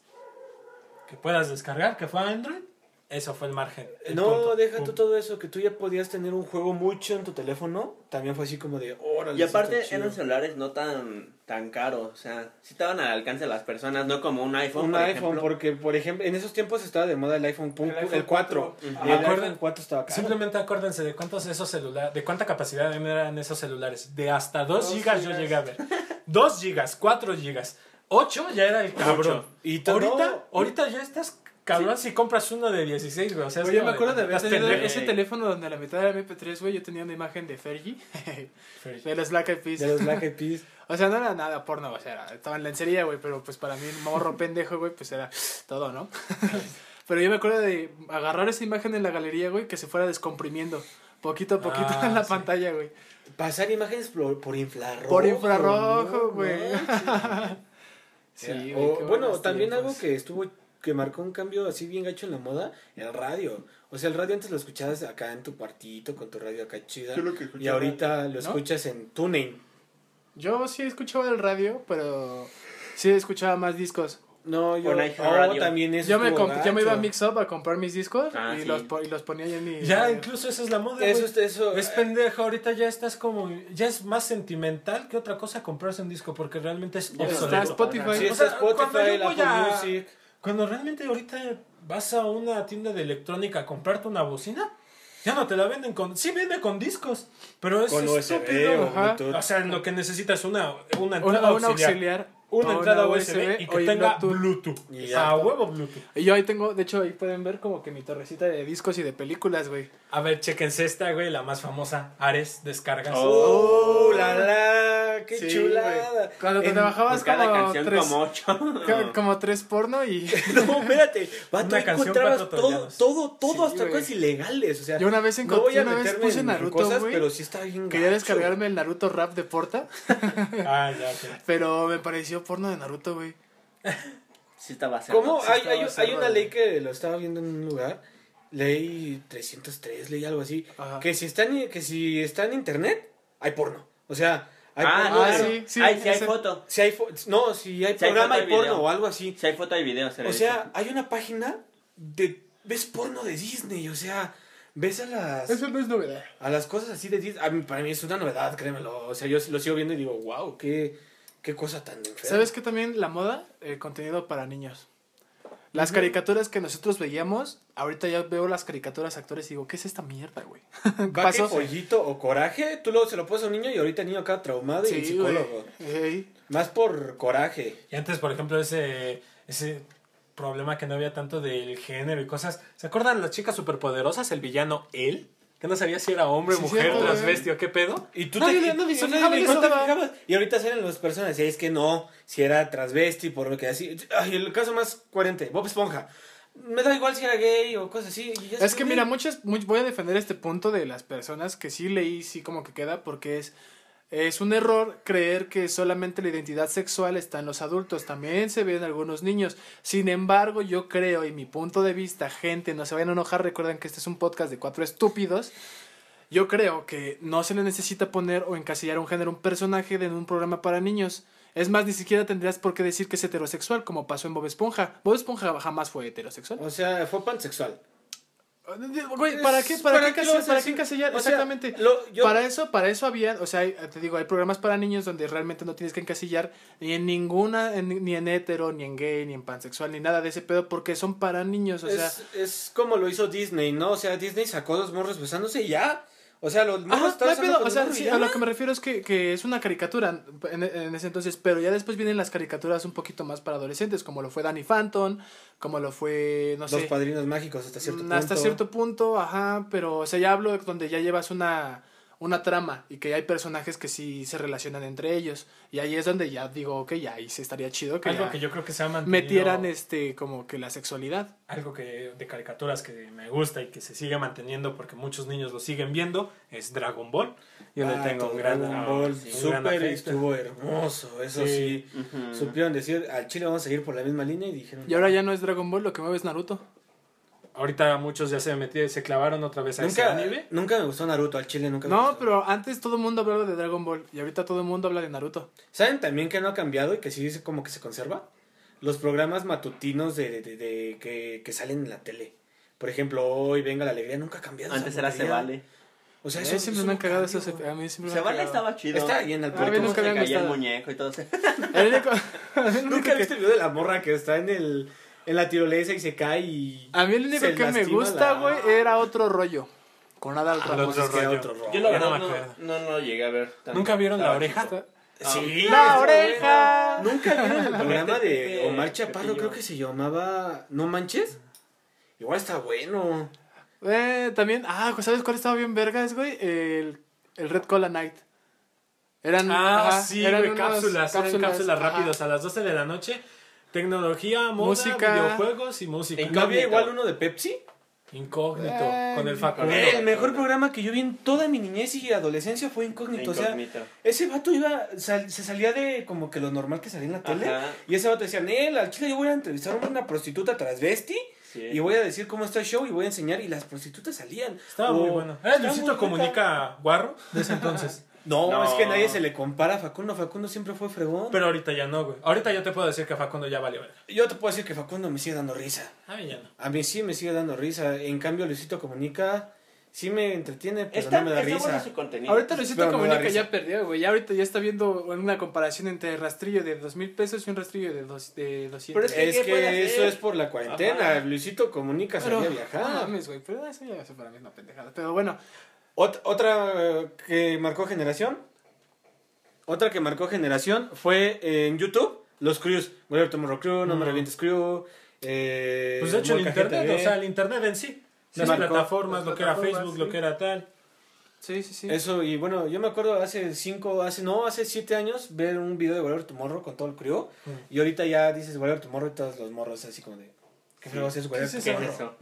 que puedas descargar, que fue Android. Eso fue el margen. el No, punto. deja tú todo eso, que tú ya podías tener un juego mucho en tu teléfono. También fue así como de, órale. Y aparte eran chido". celulares no tan tan caros, o sea, sí estaban al alcance de las personas, no como un iPhone, Un por iPhone, ejemplo. porque por ejemplo, en esos tiempos estaba de moda el iPhone, El el, iPhone 4. 4. Y el Acuerden- iPhone 4 estaba caro. Simplemente acuérdense de cuántos esos celulares, de cuánta capacidad eran esos celulares. De hasta 2 Dos gigas yo llegué a ver. 2 gigas, 4 gigas. 8 ya era el cabrón. Ocho. Y to- ahorita, no, ahorita ya estás cabrón si compras uno de 16, güey. O sea, Oye, me acuerdo de haber tenido pendejo. ese teléfono donde a la mitad era MP3, güey. Yo tenía una imagen de Fergie, de los Black Eyed Peas. De los Black Eyed Peas. O sea, no era nada porno, o sea, era- estaba en lencería, güey, pero pues para mí, morro pendejo, güey, pues era todo, ¿no? pero yo me acuerdo de agarrar esa imagen en la galería, güey, que se fuera descomprimiendo, poquito a poquito Ah, en la sí. pantalla, güey. Pasar imágenes por, por infrarrojo. Por infrarrojo, no güey. manches. Sí, güey, o, bueno, también tiempos. algo que estuvo que marcó un cambio así bien gacho en la moda, el radio. O sea, el radio antes lo escuchabas acá en tu partito con tu radio acá chida. Yo lo que Y ahorita lo ¿No? escuchas en TuneIn. Yo sí escuchaba el radio, pero sí escuchaba más discos. No, yo oh, también eso Yo me, yo me iba a. Mix Up a comprar mis discos Ah, y, sí. los, po- y los ponía ahí en mi... Ya, radio. incluso esa es la moda, Eso, es- eso Es pendejo, ahorita ya estás como. Ya es más sentimental que otra cosa comprarse un disco porque realmente es Ya obsoleto. está Spotify. Sí, O está Spotify, yo el voy Apple a- Music. Cuando realmente ahorita vas a una tienda de electrónica a comprarte una bocina, ya no te la venden con. Sí, vende con discos, pero es Con USB estúpido. o Ajá. Bluetooth. O sea, lo que necesitas es una, una Una, entrada una auxiliar. auxiliar. Una o entrada una USB, y que o tenga Bluetooth. Bluetooth. A huevo Bluetooth. Y yo ahí tengo, de hecho, ahí pueden ver como que mi torrecita de discos y de películas, güey. A ver, chequense esta, güey, la más famosa. Ares, descargas. ¡Oh, la la! ¡Qué Sí, chulada! Cuando te bajabas cada como canción tres, como ocho. como tres porno y No, espérate. Vato, encontrabas todo, todo, todo, Sí, hasta cosas ilegales. O sea, yo una vez no encontré, voy a una vez puse en Naruto, cosas, güey. pero sí está bien Quería gacho. descargarme el Naruto rap de Porta, Ah, ya, pero me pareció porno de Naruto, güey. Sí estaba cerdo. ¿Cómo? Sí Hay, estaba hay, hay cerdo, una ley que lo estaba viendo en un lugar. Ley 303, ley algo así. Ajá. Que si, está en, que si está en internet, hay porno. O sea, hay Ah, porno. Ah, de- sí, sí. Ay, sí hay foto. Si hay fo- no, si hay Si hay programa, foto, hay hay porno video. o algo así. Si hay foto y video, se O dice. sea, hay una página de. ¿Ves porno de Disney? O sea, ves a las. Eso no es novedad. A las cosas así de Disney. A mí, para mí es una novedad, créemelo. O sea, yo lo sigo viendo y digo, wow, qué, qué cosa tan enferma. ¿Sabes qué también la moda? El contenido para niños. Las caricaturas que nosotros veíamos, ahorita ya veo las caricaturas actores y digo, ¿qué es esta mierda, güey? Pasó? pollito o coraje, tú lo, se lo pones a un niño y ahorita el niño acá traumado y el psicólogo. Más por coraje. Y antes, por ejemplo, ese, ese problema que no había tanto del género y cosas. ¿Se acuerdan las chicas superpoderosas? El villano, él. Que no sabía si era hombre, Sí, mujer, o qué pedo. Y tú Nadie- te, nadie en no te fijabas. Y ahorita salen las personas y es que no, si era transvesti, por lo que así. Ay, el caso más coherente, Bob Esponja. Me da igual si era gay o cosas así. y ya Es que mira, muchas, much- voy a defender este punto de las personas que sí leí, sí como que queda, porque es es un error creer que solamente la identidad sexual está en los adultos, también se ve en algunos niños. Sin embargo, yo creo, y mi punto de vista, gente, no se vayan a enojar, recuerden que este es un podcast de cuatro estúpidos. Yo creo que no se le necesita poner o encasillar un género, un personaje de un programa para niños. Es más, ni siquiera tendrías por qué decir que es heterosexual, como pasó en Bob Esponja. Bob Esponja jamás fue heterosexual. O sea, fue pansexual. Güey, ¿para qué, para, ¿para qué, para encasillar? O sea, Exactamente. lo- yo- Para eso, para eso había, o sea, te digo, hay programas para niños donde realmente no tienes que encasillar ni en ninguna, en- ni en hetero, ni en gay, ni en pansexual, ni nada de ese pedo, porque son para niños, o sea. es, es como lo hizo Disney, ¿no? O sea, Disney sacó dos morros besándose y ya. O sea, los pedo, con o sea, sí, a lo que me refiero es que, que es una caricatura en, en ese entonces, pero ya después vienen las caricaturas un poquito más para adolescentes, como lo fue Danny Phantom, como lo fue, no Los sé, padrinos mágicos hasta cierto punto. Hasta cierto punto, ajá, pero o sea, ya hablo donde ya llevas una, una trama y que hay personajes que sí se relacionan entre ellos. Y ahí es donde ya digo, ok, ya ahí sí estaría chido que, Algo que yo creo que se ha mantenido. metieran este como que la sexualidad. Algo que de caricaturas que me gusta y que se sigue manteniendo porque muchos niños lo siguen viendo es Dragon Ball. Yo le Ah, tengo un gran, Dragon Ball, sí, gran afecto. estuvo hermoso, eso sí. Supieron decir, al Chile vamos a seguir por la misma línea y dijeron... Y ahora ya no es Dragon Ball, lo que mueve es Naruto. Ahorita muchos ya se metieron, se clavaron otra vez a ese Nunca, anime. nunca me gustó Naruto, al Chile nunca me No, gustó. pero antes todo el mundo hablaba de Dragon Ball y ahorita todo el mundo habla de Naruto. ¿Saben también que no ha cambiado y que sí dice como que se conserva? Los programas matutinos de, de- de- que, que salen en la tele. Por ejemplo, hoy Venga la Alegría, nunca ha cambiado. Antes era Se. Vale. O sea, A eso mí siempre eso me han cagado esos... A mí siempre me Se han Vale estaba chido. Está bien al A mí puerto. nunca me el muñeco y todo. El el Nunca viste el video de la morra que está en el en la tirolesa y se cae y A mí el único que me gusta, la- güey, era otro rollo. Con Adal Ah, Ramos. otro es que era rollo. otro rollo. Yo la no verdad no, no, no llegué a ver. tanto. ¿Nunca vieron La Estaba Oreja? Sí, ¡La está oreja! bueno. Nunca vieron el programa de Omar Chaparro, creo que se llamaba No manches. Igual está bueno. Eh, también, ah, ¿sabes cuál estaba bien vergas, güey? El, el Red Cola Night. Eran, Ah, ajá, sí, eran güey, cápsulas, eran cápsulas rápidas a las 12 de la noche. Tecnología, moda, Música. videojuegos y música. ¿No había igual uno de Pepsi? Incógnito, Eh, con el Facundo. Incógnito. El mejor programa que yo vi en toda mi niñez y adolescencia fue Incógnito. O sea, ese vato iba, sal- se salía de como que lo normal que salía en la tele. Ajá. Y ese vato decía, Nel, al chile yo voy a entrevistar a una prostituta transvesti. Sí. Y voy a decir cómo está el show y voy a enseñar. Y las prostitutas salían. Estaba muy bueno. Era Estaba Luisito Comunica Guarro de ese entonces. No, No. es que nadie se le compara a Facundo. Facundo siempre fue fregón. Pero ahorita ya no, güey. Ahorita yo te puedo decir que Facundo ya valió verga. Yo te puedo decir que Facundo me sigue dando risa. A mí ya no. A mí sí me sigue dando risa. En cambio, Luisito Comunica sí me entretiene, pero Está, no me da está risa. su contenido. Ahorita Luisito Pero no Comunica ya perdió, güey. Ya ahorita ya está viendo una comparación entre rastrillo de dos mil pesos y un rastrillo de, dos, de 200. Pero es que- Es ¿qué puede que eso es por la cuarentena. Ajá. Luisito Comunica sabía No viajar. mames, güey, pero eso ya eso para mí es una pendejada. Pero bueno, Ot- otra que marcó generación. Otra que marcó generación fue en YouTube. Los crews. Whatever Tomorrow Crew, No Me. Revientes Crew. Eh, Pues de hecho el internet, TV. o sea, el internet en sí. Sí, las marcó. plataformas, Las lo que era Facebook, sí. lo que era tal. sí, sí, sí. Eso, y bueno, yo me acuerdo hace cinco, hace, no, hace siete años ver un video de Whatever Tomorrow con todo el crew. Mm. Y ahorita ya dices Whatever Tomorrow y todos los morros así como de. ¿Qué feo es ¿Qué es ¿Qué es Tomorrow? eso?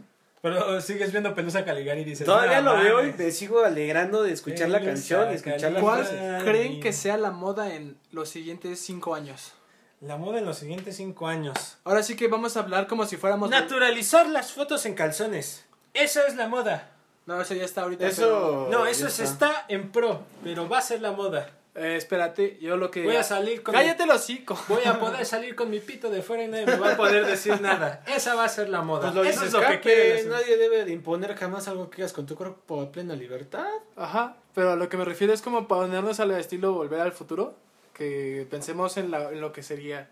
Pero sigues viendo Pelusa Caligari y dices. Todavía "No lo veo y mames". me sigo alegrando de escuchar la Pelusa canción y escuchar la ¿Cuál creen que sea la moda en los siguientes cinco años? La moda en los siguientes cinco años. Ahora sí que vamos a hablar como si fuéramos... Naturalizar las fotos en calzones. Esa es la moda. No, eso ya está ahorita. Eso. No, ya eso se está en pro, pero va a ser la moda. Eh, espérate, yo lo que... Voy a salir con Cállate el hocico. Voy a poder salir con mi pito de fuera y nadie me va a poder decir nada. Esa va a ser la moda. Pues lo Eso es lo que Cape, quiere la- nadie debe de imponer jamás algo que hagas con tu cuerpo a plena libertad. Ajá, pero a lo que me refiero es como ponernos al estilo Volver al Futuro, que pensemos en, la- en lo que sería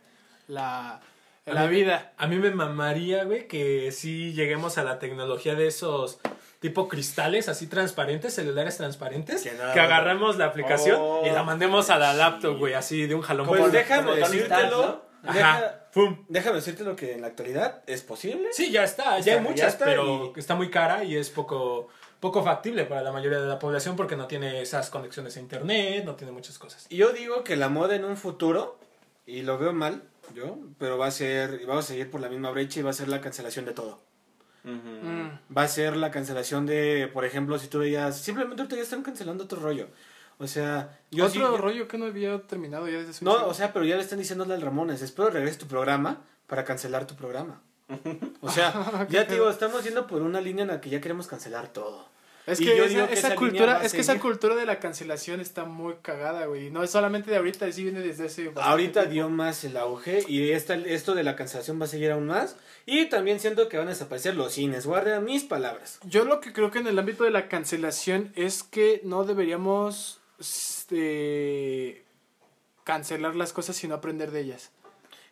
la, A la mí- vida. A mí me mamaría, güey, que sí lleguemos a la tecnología de esos tipo cristales así transparentes, celulares transparentes, Que agarremos la aplicación Oh, y la mandemos a la laptop, güey, así de un jalón. Pues déjame decírtelo. Ajá, pum. déjame decirte lo que en la actualidad es posible. Sí, ya está, ya hay ya muchas, está, pero y- está muy cara y es poco poco factible para la mayoría de la población porque no tiene esas conexiones a internet, no tiene muchas cosas. Y Yo digo que la moda en un futuro, y lo veo mal, yo, pero va a ser, y vamos a seguir por la misma brecha y va a ser la cancelación de todo. Mm. Va a ser la cancelación de, por ejemplo, si tú veías, simplemente ahorita ya están cancelando otro rollo. O sea, yo Otro rollo que no había terminado ya desde No, o sea, pero ya le están diciendo al Ramones, espero regrese tu programa para cancelar tu programa. O sea, ya te digo, estamos yendo por una línea en la que ya queremos cancelar todo. Es que, esa, que cultura, es que esa cultura de la cancelación está muy cagada, güey. No es solamente de ahorita, sí viene desde bastante Ahorita tiempo. dio más el auge y esta, esto de la cancelación va a seguir aún más. Y también siento que van a desaparecer los cines. Guarden mis palabras. Yo lo que creo que en el ámbito de la cancelación es que no deberíamos este, cancelar las cosas sino aprender de ellas.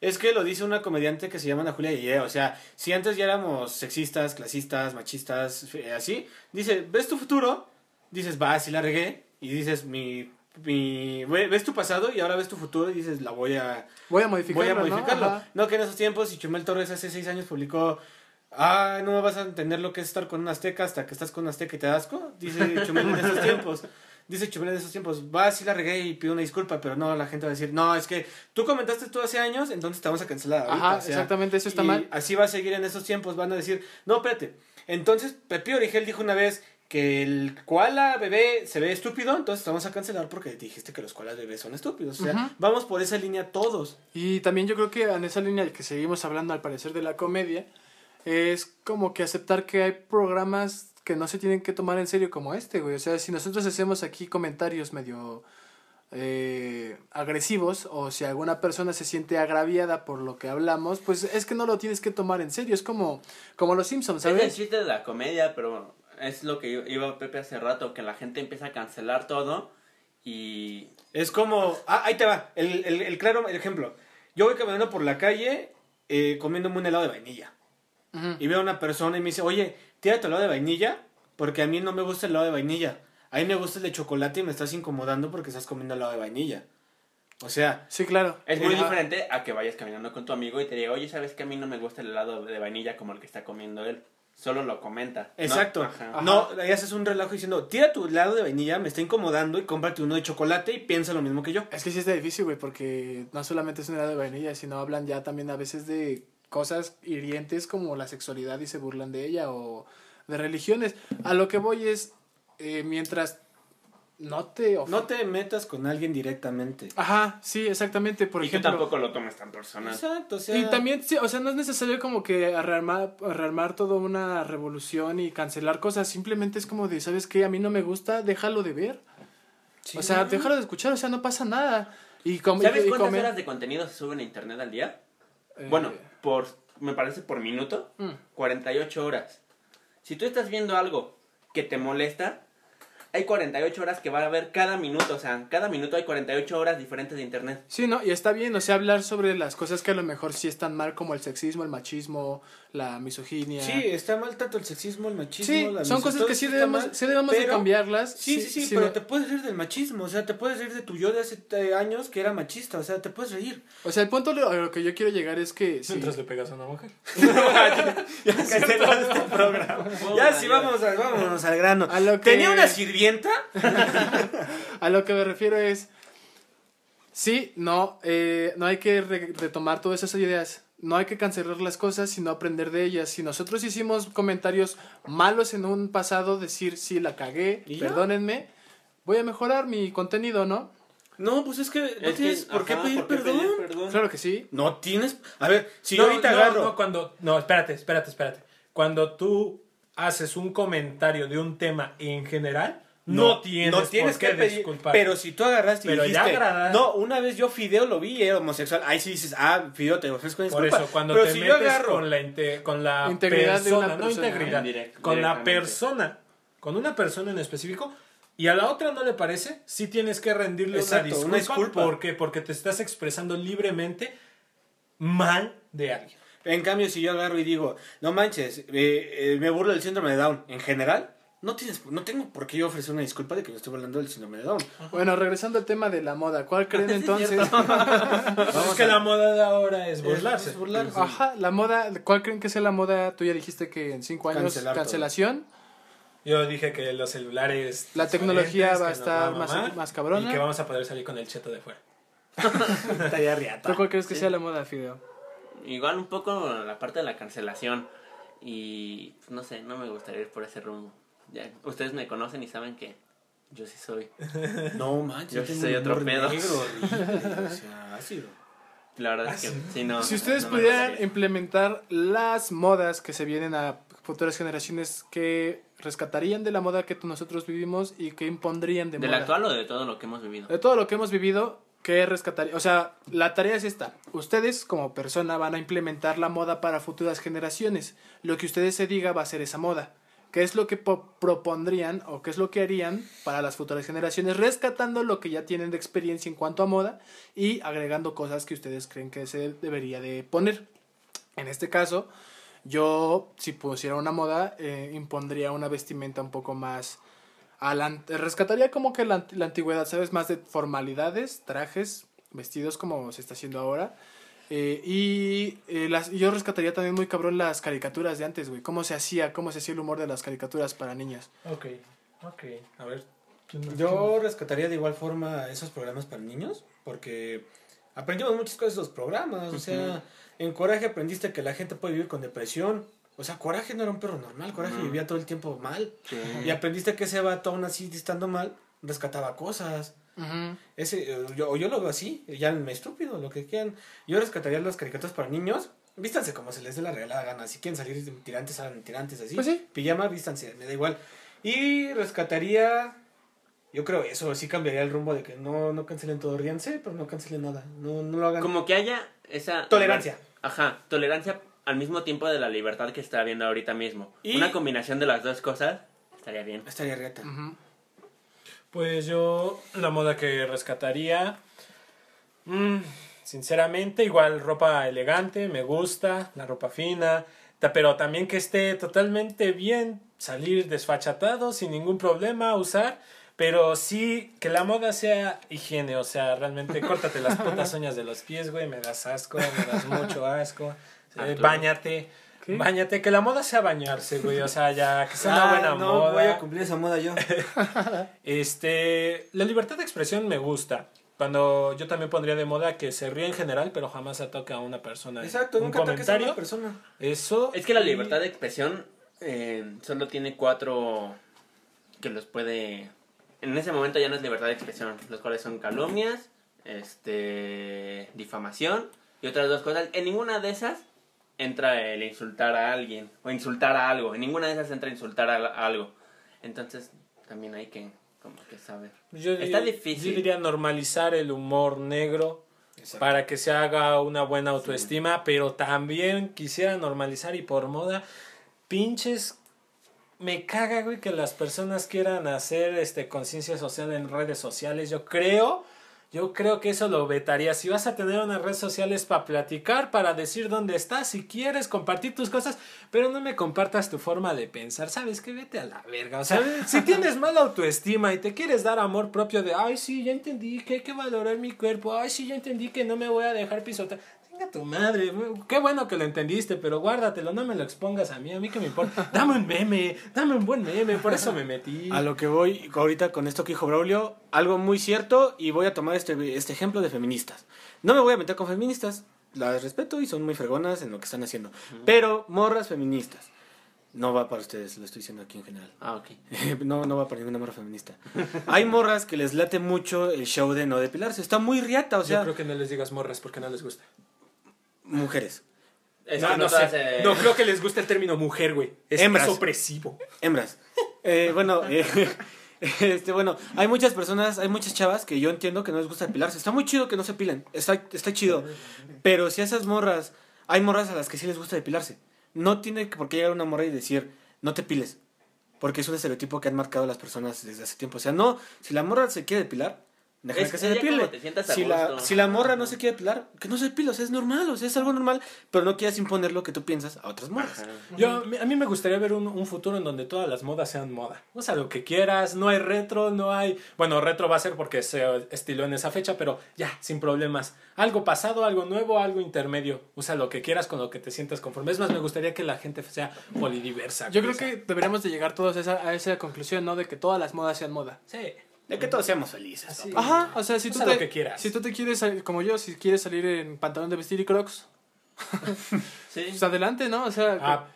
Es que lo dice una comediante que se llama Ana Julia Yeye. O sea, si antes ya éramos sexistas, clasistas, machistas, eh, así, dice, ¿ves tu futuro? Dices, va, sí la regué. Y dices, mi, mi, ve- ves tu pasado y ahora ves tu futuro y dices, la voy a, Voy a modificarlo, voy a modificarlo. ¿no? que en esos tiempos, y Chumel Torres hace seis años publicó, ah, no me vas a entender lo que es estar con un azteca hasta que estás con un azteca y te da asco. Dice Chumel en esos tiempos. Dice Chumel en esos tiempos, va, sí la regué y pido una disculpa, pero no, la gente va a decir, no, es que tú comentaste tú hace años, entonces te vamos a cancelar ahorita. Ajá, o sea, exactamente, eso está y mal. Así va a seguir en estos tiempos, van a decir, no, espérate. Entonces, Pepillo Origel dijo una vez que el koala bebé se ve estúpido, entonces te vamos a cancelar porque dijiste que los koalas bebés son estúpidos. O sea, vamos por esa línea todos. Y también yo creo que en esa línea que seguimos hablando al parecer de la comedia, es como que aceptar que hay programas que no se tienen que tomar en serio como este, güey. O sea, si nosotros hacemos aquí comentarios medio eh, agresivos o si alguna persona se siente agraviada por lo que hablamos, pues es que no lo tienes que tomar en serio. Es como, como los Simpsons, Es el ¿sabes? chiste de la comedia, pero es lo que iba Pepe hace rato, que la gente empieza a cancelar todo y... Es como, ah, ahí te va, el, el, el claro ejemplo. Yo voy caminando por la calle eh, comiéndome un helado de vainilla. Ujú. Y veo a una persona y me dice, oye, tírate el helado de vainilla, porque a mí no me gusta el helado de vainilla. A mí me gusta el de chocolate y me estás incomodando porque estás comiendo helado de vainilla. O sea, Sí, claro. Es muy Ajá. diferente a que vayas caminando con tu amigo y te diga, oye, ¿sabes que a mí no me gusta el helado de vainilla como el que está comiendo él? Solo lo comenta. ¿no? exacto. Ajá. No, ahí haces un relajo diciendo, tira tu helado de vainilla, me está incomodando y cómprate uno de chocolate y piensa lo mismo que yo. Es que sí está difícil, güey, porque no solamente es un helado de vainilla, sino hablan ya también a veces de cosas hirientes como la sexualidad y se burlan de ella o de religiones. A lo que voy es, eh, mientras no te... of- No te metas con alguien directamente. Ajá, sí, exactamente, por y ejemplo... tú tampoco lo tomes tan personal. Exacto, o sea. Y también, sí, o sea, no es necesario como que rearmar, rearmar toda una revolución y cancelar cosas. Simplemente es como de, ¿sabes qué? A mí no me gusta, déjalo de ver. Sí, o sea, ¿no? déjalo de escuchar, o sea, no pasa nada. Y com- ¿Sabes y- y cuántas comer- horas de contenido se suben a internet al día? eh, Bueno, por, me parece por minuto, mm. 48 horas. Si tú estás viendo algo que te molesta, hay 48 horas que va a haber cada minuto. O sea, cada minuto hay 48 horas diferentes de internet. Sí, ¿no? Y está bien, o sea, hablar sobre las cosas que a lo mejor sí están mal, como el sexismo, el machismo, la misoginia. Sí, está mal tanto el sexismo, el machismo. Sí, la son cosas que sí debemos, mal, sí debemos de cambiarlas. Sí, sí, sí, sí, pero no- te puedes reír del machismo, o sea, te puedes reír de tu yo de hace años que era machista, o sea, te puedes reír. O sea, el punto a lo que yo quiero llegar es que... sí, Mientras le pegas a una mujer. Ya cancelamos este programa. Ya sí, vamos, a- vámonos al grano. A lo que- Tenía una sirvienta. A lo que me refiero es, sí, no, eh, no hay que re- retomar todas esas ideas, no hay que cancelar las cosas, sino aprender de ellas. Si nosotros hicimos comentarios malos en un pasado, decir, sí, la cagué, ¿Y ya? perdónenme, voy a mejorar mi contenido, ¿no? No, pues es que no Es que, tienes por qué ajá, pedir perdón. perdón? Claro que sí. No tienes. A ver, si no, yo ahorita no, agarro. No, cuando, no, espérate, espérate, espérate. Cuando tú haces un comentario de un tema en general, no, tienes, no tienes por qué que pedir, disculpar. Pero si tú agarraste y Pero dijiste, no, una vez yo Fideo lo vi y era homosexual, ahí sí dices, ah, Fideo te ofrezco Por disculpa. eso, cuando pero te si yo agarro, con la, inte- con la Integridad de una persona, no integridad, Direct- con la persona, con una persona en específico, y a la otra no le parece, sí tienes que rendirle Exacto, una una disculpa. disculpa. ¿Por qué? Porque te estás expresando libremente mal de alguien. En cambio, si yo agarro y digo, no manches, eh, eh, me burlo del síndrome de Down, en general, no tienes, no tengo por qué yo ofrecer una disculpa de que me estoy burlando del síndrome de Down. Bueno, regresando al tema de la moda, ¿cuál creen entonces? es que la moda de ahora es burlarse. Es burlarse. Ajá, la moda, ¿cuál creen que sea la moda? Tú ya dijiste que en cinco años Cancelar todo. cancelación. Yo dije que los celulares. La tecnología va a estar va más- más cabrona. Y que vamos a poder salir con el cheto de fuera. Está ya riata. ¿Tú cuál crees que Sí. sea la moda, Fideo? Igual un poco la parte de la cancelación. Y pues, no sé, no me gustaría ir por ese rumbo. Ya, ustedes me conocen y saben que Yo sí soy. No manches, Yo tengo soy otro pedo. negro, horrible, o sea, ácido. La verdad es que sí, no. Si ustedes no pudieran implementar las modas que se vienen a futuras generaciones, ¿qué rescatarían de la moda que nosotros vivimos y qué impondrían de ¿Del moda? actual o de todo lo que hemos vivido? De todo lo que hemos vivido, ¿qué rescataría? O sea, la tarea es esta. Ustedes como persona van a implementar la moda para futuras generaciones. Lo que ustedes se diga va a ser esa moda. ¿Qué es lo que po- propondrían o qué es lo que harían para las futuras generaciones, rescatando lo que ya tienen de experiencia en cuanto a moda y agregando cosas que ustedes creen que se debería de poner? En este caso, yo si pusiera una moda, eh, impondría una vestimenta un poco más a rescataría como que la, la antigüedad, ¿sabes? Más de formalidades, trajes, vestidos como se está haciendo ahora. Eh, y eh, las, yo rescataría también muy cabrón las caricaturas de antes, güey. Cómo se hacía, cómo se hacía el humor de las caricaturas para niñas. Ok, ok. A ver. Yo rescataría de igual forma esos programas para niños, porque aprendimos muchas cosas de esos programas. O sea, en Coraje aprendiste que la gente puede vivir con depresión. O sea, Coraje no era un perro normal, Coraje vivía todo el tiempo mal. Sí. Y aprendiste que ese vato, aún así estando mal, rescataba cosas. Ese, eh, yo, yo lo veo así, llámenme estúpido, lo que quieran. Yo rescataría las caricaturas para niños. Vístanse como se les dé la regalada gana. Si quieren salir tirantes, salgan tirantes así. Pues sí. Pijama, vístanse, me da igual. Y rescataría. Yo creo eso, sí cambiaría el rumbo de que no, no cancelen todo, ríanse, pero no cancelen nada. No, no lo hagan. Como que haya esa... Tolerancia. Ajá, tolerancia al mismo tiempo de la libertad que está habiendo ahorita mismo. Y- Una combinación de las dos cosas estaría bien. Estaría riata. Ujú. Pues yo, la moda que rescataría. mm, sinceramente, igual ropa elegante, me gusta, la ropa fina. Pero también que esté totalmente bien, salir desfachatado sin ningún problema, usar. Pero sí que la moda sea higiene, o sea, realmente córtate las putas uñas de los pies, güey, me das asco, me das mucho asco. Ah, Eh, tú. Báñate, ¿Qué? báñate, que la moda sea bañarse, güey, o sea, ya, que sea una Ah, buena no moda. voy a cumplir esa moda yo. Este, la libertad de expresión me gusta. Cuando yo también pondría de moda que se ríe en general, pero jamás se toca a una persona. Exacto, un nunca ataques a comentario. una persona. Eso. Es que la y- libertad de expresión eh, solo tiene cuatro que los puede... En ese momento ya no es libertad de expresión, los cuales son calumnias, este, difamación y otras dos cosas. En ninguna de esas entra el insultar a alguien o insultar a algo. En ninguna de esas entra insultar a, algo. Entonces también hay que como que saber. Yo Está diría- difícil. Yo diría normalizar el humor negro para que se haga una buena autoestima, pero también quisiera normalizar y por moda, pinches. Me caga, güey, que las personas quieran hacer este conciencia social en redes sociales. Yo creo, yo creo que eso lo vetaría. Si vas a tener unas redes sociales para platicar, para decir dónde estás, si quieres compartir tus cosas, pero no me compartas tu forma de pensar. ¿Sabes qué? Vete a la verga. O sea, si tienes mala autoestima y te quieres dar amor propio de, ay, sí, ya entendí que hay que valorar mi cuerpo, ay, sí, ya entendí que no me voy a dejar pisotear. Venga tu madre, qué bueno que lo entendiste, pero guárdatelo, no me lo expongas a mí, a mí que me importa. Dame un meme, dame un buen meme, por eso me metí. A lo que voy ahorita con esto que dijo Braulio, algo muy cierto y voy a tomar este, este ejemplo de feministas. No me voy a meter con feministas, las respeto y son muy fregonas en lo que están haciendo. Pero morras feministas. No va para ustedes, lo estoy diciendo aquí en general. Ah, ok. no, no va para ninguna morra feminista. Hay morras que les late mucho el show de no depilarse. Está muy riata, o Yo sea, creo que no les digas morras porque no les gusta. Mujeres. Es no, que no todas, sé. eh, No creo que les guste el término mujer, güey. Es, Hembras. es opresivo. Hembras. Eh, bueno, eh, este, bueno, hay muchas personas, hay muchas chavas que yo entiendo que no les gusta depilarse. Está muy chido que no se pilen, está, está chido. Pero si a esas morras, hay morras a las que sí les gusta depilarse. No tiene por qué llegar una morra y decir, no te piles. Porque es un estereotipo que han marcado las personas desde hace tiempo. O sea, no, si la morra se quiere depilar, Es que se depile. Si la, si la morra no se quiere depilar, que no se depile, o sea, es normal, o sea, es algo normal, pero no quieras imponer lo que tú piensas a otras morras. Yo, a mí me gustaría ver un, un futuro en donde todas las modas sean moda. Usa lo que quieras, no hay retro, no hay... Bueno, retro va a ser porque se estiló en esa fecha, pero ya, sin problemas. Algo pasado, algo nuevo, algo intermedio. Usa lo que quieras con lo que te sientas conforme. Es más, me gustaría que la gente sea polidiversa. Yo creo o sea, que deberíamos de llegar todos a esa, a esa conclusión, ¿no? De que todas las modas sean moda. Sí. De que todos seamos felices. Así. Ajá, o sea, si tú, te, lo que quieras. si tú te quieres, salir- como yo, si quieres salir en pantalón de vestir y crocs, Sí. pues adelante, ¿no? O sea, Ah,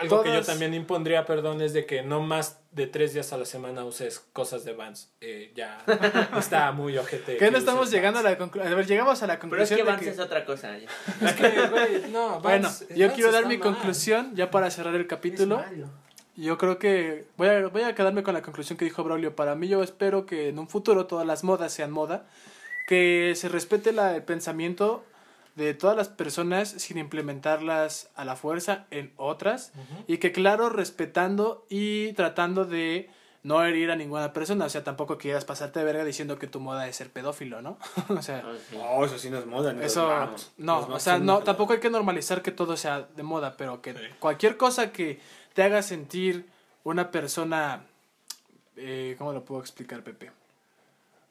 Algo que yo también impondría, perdón, es de que no más de tres días a la semana uses cosas de Vans. Eh, ya está muy ojete. ¿Qué que no estamos llegando a la conclusión? A ver, llegamos a la Pero es conclusión que de Vans que... es otra cosa. ya. Es que, güey, no, Bueno, Vans- yo Vans quiero dar mi mal. conclusión ya para cerrar el Es capítulo. malo. Yo creo que voy a, voy a quedarme con la conclusión que dijo Braulio. Para mí yo espero que en un futuro todas las modas sean moda, que se respete la- el pensamiento de todas las personas sin implementarlas a la fuerza en otras y que claro, respetando y tratando de no herir a ninguna persona, o sea, tampoco quieras pasarte de verga diciendo que tu moda es ser pedófilo, ¿no? o sea, Oh. No, eso sí no es moda. ni eso, no, Los o sea, no, tampoco hay que normalizar que todo sea de moda, pero que Sí. cualquier cosa que te haga sentir una persona, eh, ¿cómo lo puedo explicar, Pepe?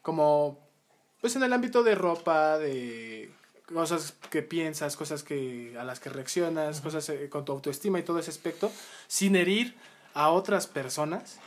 Como, pues en el ámbito de ropa, de cosas que piensas, cosas que a las que reaccionas, cosas eh, con tu autoestima y todo ese aspecto, sin herir a otras personas,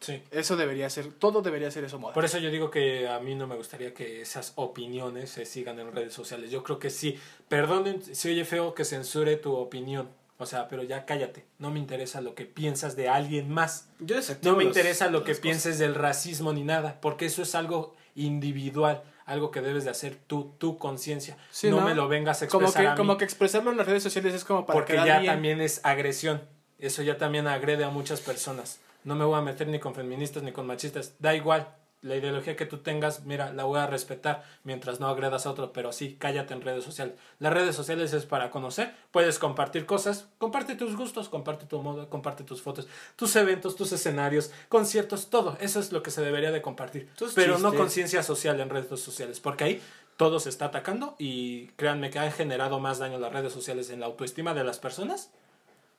Sí. eso debería ser, todo debería ser eso moda. Por eso yo digo que a mí no me gustaría que esas opiniones se sigan en redes sociales. Yo creo que sí, perdonen si oye feo que censure tu opinión. O sea, pero ya cállate. No me interesa lo que piensas de alguien más. Yo No me los- interesa lo que cosas. pienses del racismo ni nada, porque eso es algo individual, algo que debes de hacer tú, tu conciencia. Sí, no, ¿no? me lo vengas a como expresar que, a mí, como que expresarlo en las redes sociales es como para porque ya bien. también es agresión. Eso ya también agrede a muchas personas. No me voy a meter ni con feministas ni con machistas. Da igual. La ideología que tú tengas, mira, la voy a respetar mientras no agredas a otro, pero sí, cállate en redes sociales. Las redes sociales es para conocer, puedes compartir cosas, comparte tus gustos, comparte tu moda, comparte tus fotos, tus eventos, tus escenarios, conciertos, todo. Eso es lo que se debería de compartir. Tus pero no chistes. conciencia social en redes sociales, porque ahí todo se está atacando y créanme que han generado más daño las redes sociales en la autoestima de las personas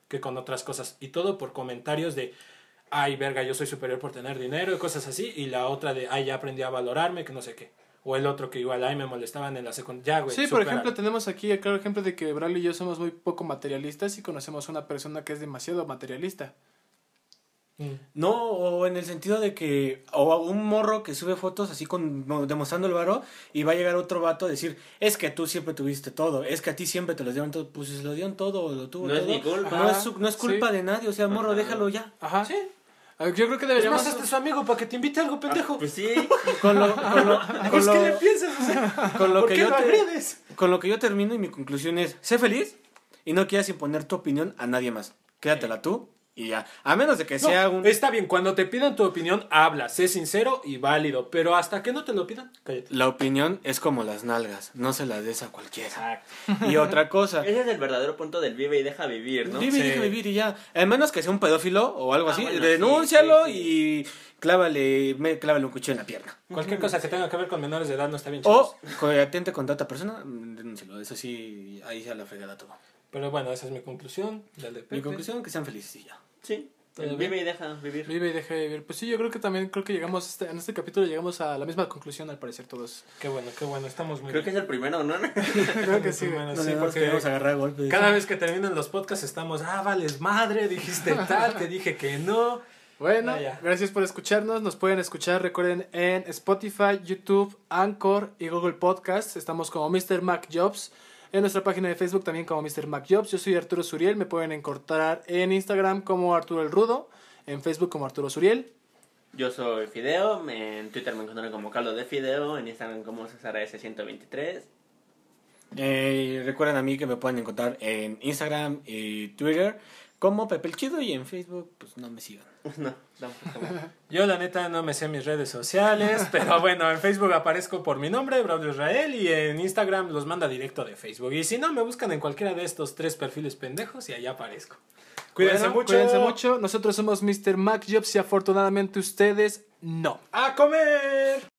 que con otras cosas. Y todo por comentarios de, ay, verga, yo soy superior por tener dinero y cosas así. Y la otra de, ay, ya aprendí a valorarme, que no sé qué. O el otro que igual, ay, me molestaban en la secundaria. Güey. Sí, por ejemplo, tenemos aquí el claro ejemplo de que Braulio y yo somos muy poco materialistas y conocemos a una persona que es demasiado materialista. Mm. No, o en el sentido de que, o un morro que sube fotos así con demostrando el varo y va a llegar otro vato a decir, es que tú siempre tuviste todo, es que a ti siempre te lo dieron todo, pues si se lo dieron todo, lo tuvo No es todo. mi culpa. No es, su- no es culpa sí. de nadie, o sea, morro, Ajá. déjalo ya. Ajá. Sí. Ah, Yo creo que Es deberíamos... más, hazte su amigo para que te invite a algo, pendejo. Pues sí. Con lo, con lo, con lo- ¿qué le piensas? O sea, con lo ¿Por que qué yo lo te- agredes? con lo que yo termino y mi conclusión es, sé feliz y no quieras imponer tu opinión a nadie más. Quédatela tú y ya. A menos de que No, sea un... Está bien, cuando te pidan tu opinión, habla, sé sincero y válido. Pero hasta que no te lo pidan, cállate. La opinión es como las nalgas, no se las des a cualquiera. Exacto. Y otra cosa, Ese es el verdadero punto del vive y deja vivir, ¿no? Vive y Sí. deja vivir y ya. A menos que sea un pedófilo o algo Ah, así, bueno, denúncialo sí, sí, y clávale, me, clávale un cuchillo en la pierna. Cualquier cosa que tenga que ver con menores de edad no está bien, O chavos. que atente contra otra persona, mm, denúncialo. Eso sí, ahí se la fregada todo. Pero bueno, esa es mi conclusión. Mi conclusión, que sean felices y ya. Sí. ¿Todo El bien? vive y deja vivir. Vive y deja de vivir. Pues sí, yo creo que también creo que llegamos este- en este capítulo llegamos a la misma conclusión al parecer todos. Qué bueno, qué bueno, estamos muy Creo que bien. es el primero, ¿no? creo que sí. Bueno, No sí, porque queremos agarrar a golpes. cada vez que terminan los podcasts estamos, ah, vales madre, dijiste tal, te dije que no. Bueno, Ah, gracias por escucharnos. Nos pueden escuchar, recuerden, en Spotify, YouTube, Anchor y Google Podcasts. Estamos como Mr. Mac Jobs. En nuestra página de Facebook también como Mr. Mac Jobs. Yo soy Arturo Suriel. Me pueden encontrar en Instagram como Arturo el Rudo. En Facebook como Arturo Suriel. Yo soy Fideo, en Twitter me encuentran como Carlos de Fideo, en Instagram como César S123. Eh, recuerden a mí que me pueden encontrar en Instagram y Twitter como Pepe el Chido y en Facebook, pues no me sigan. No, tampoco. Yo la neta no me sé mis redes sociales, pero bueno, en Facebook aparezco por mi nombre, Braulio Israel, y en Instagram los manda directo de Facebook. Y si no, me buscan en cualquiera de estos tres perfiles pendejos y allá aparezco. Cuídense Bueno, mucho. Cuídense mucho. Nosotros somos Mr. Mac Jobs y afortunadamente ustedes no. ¡A comer!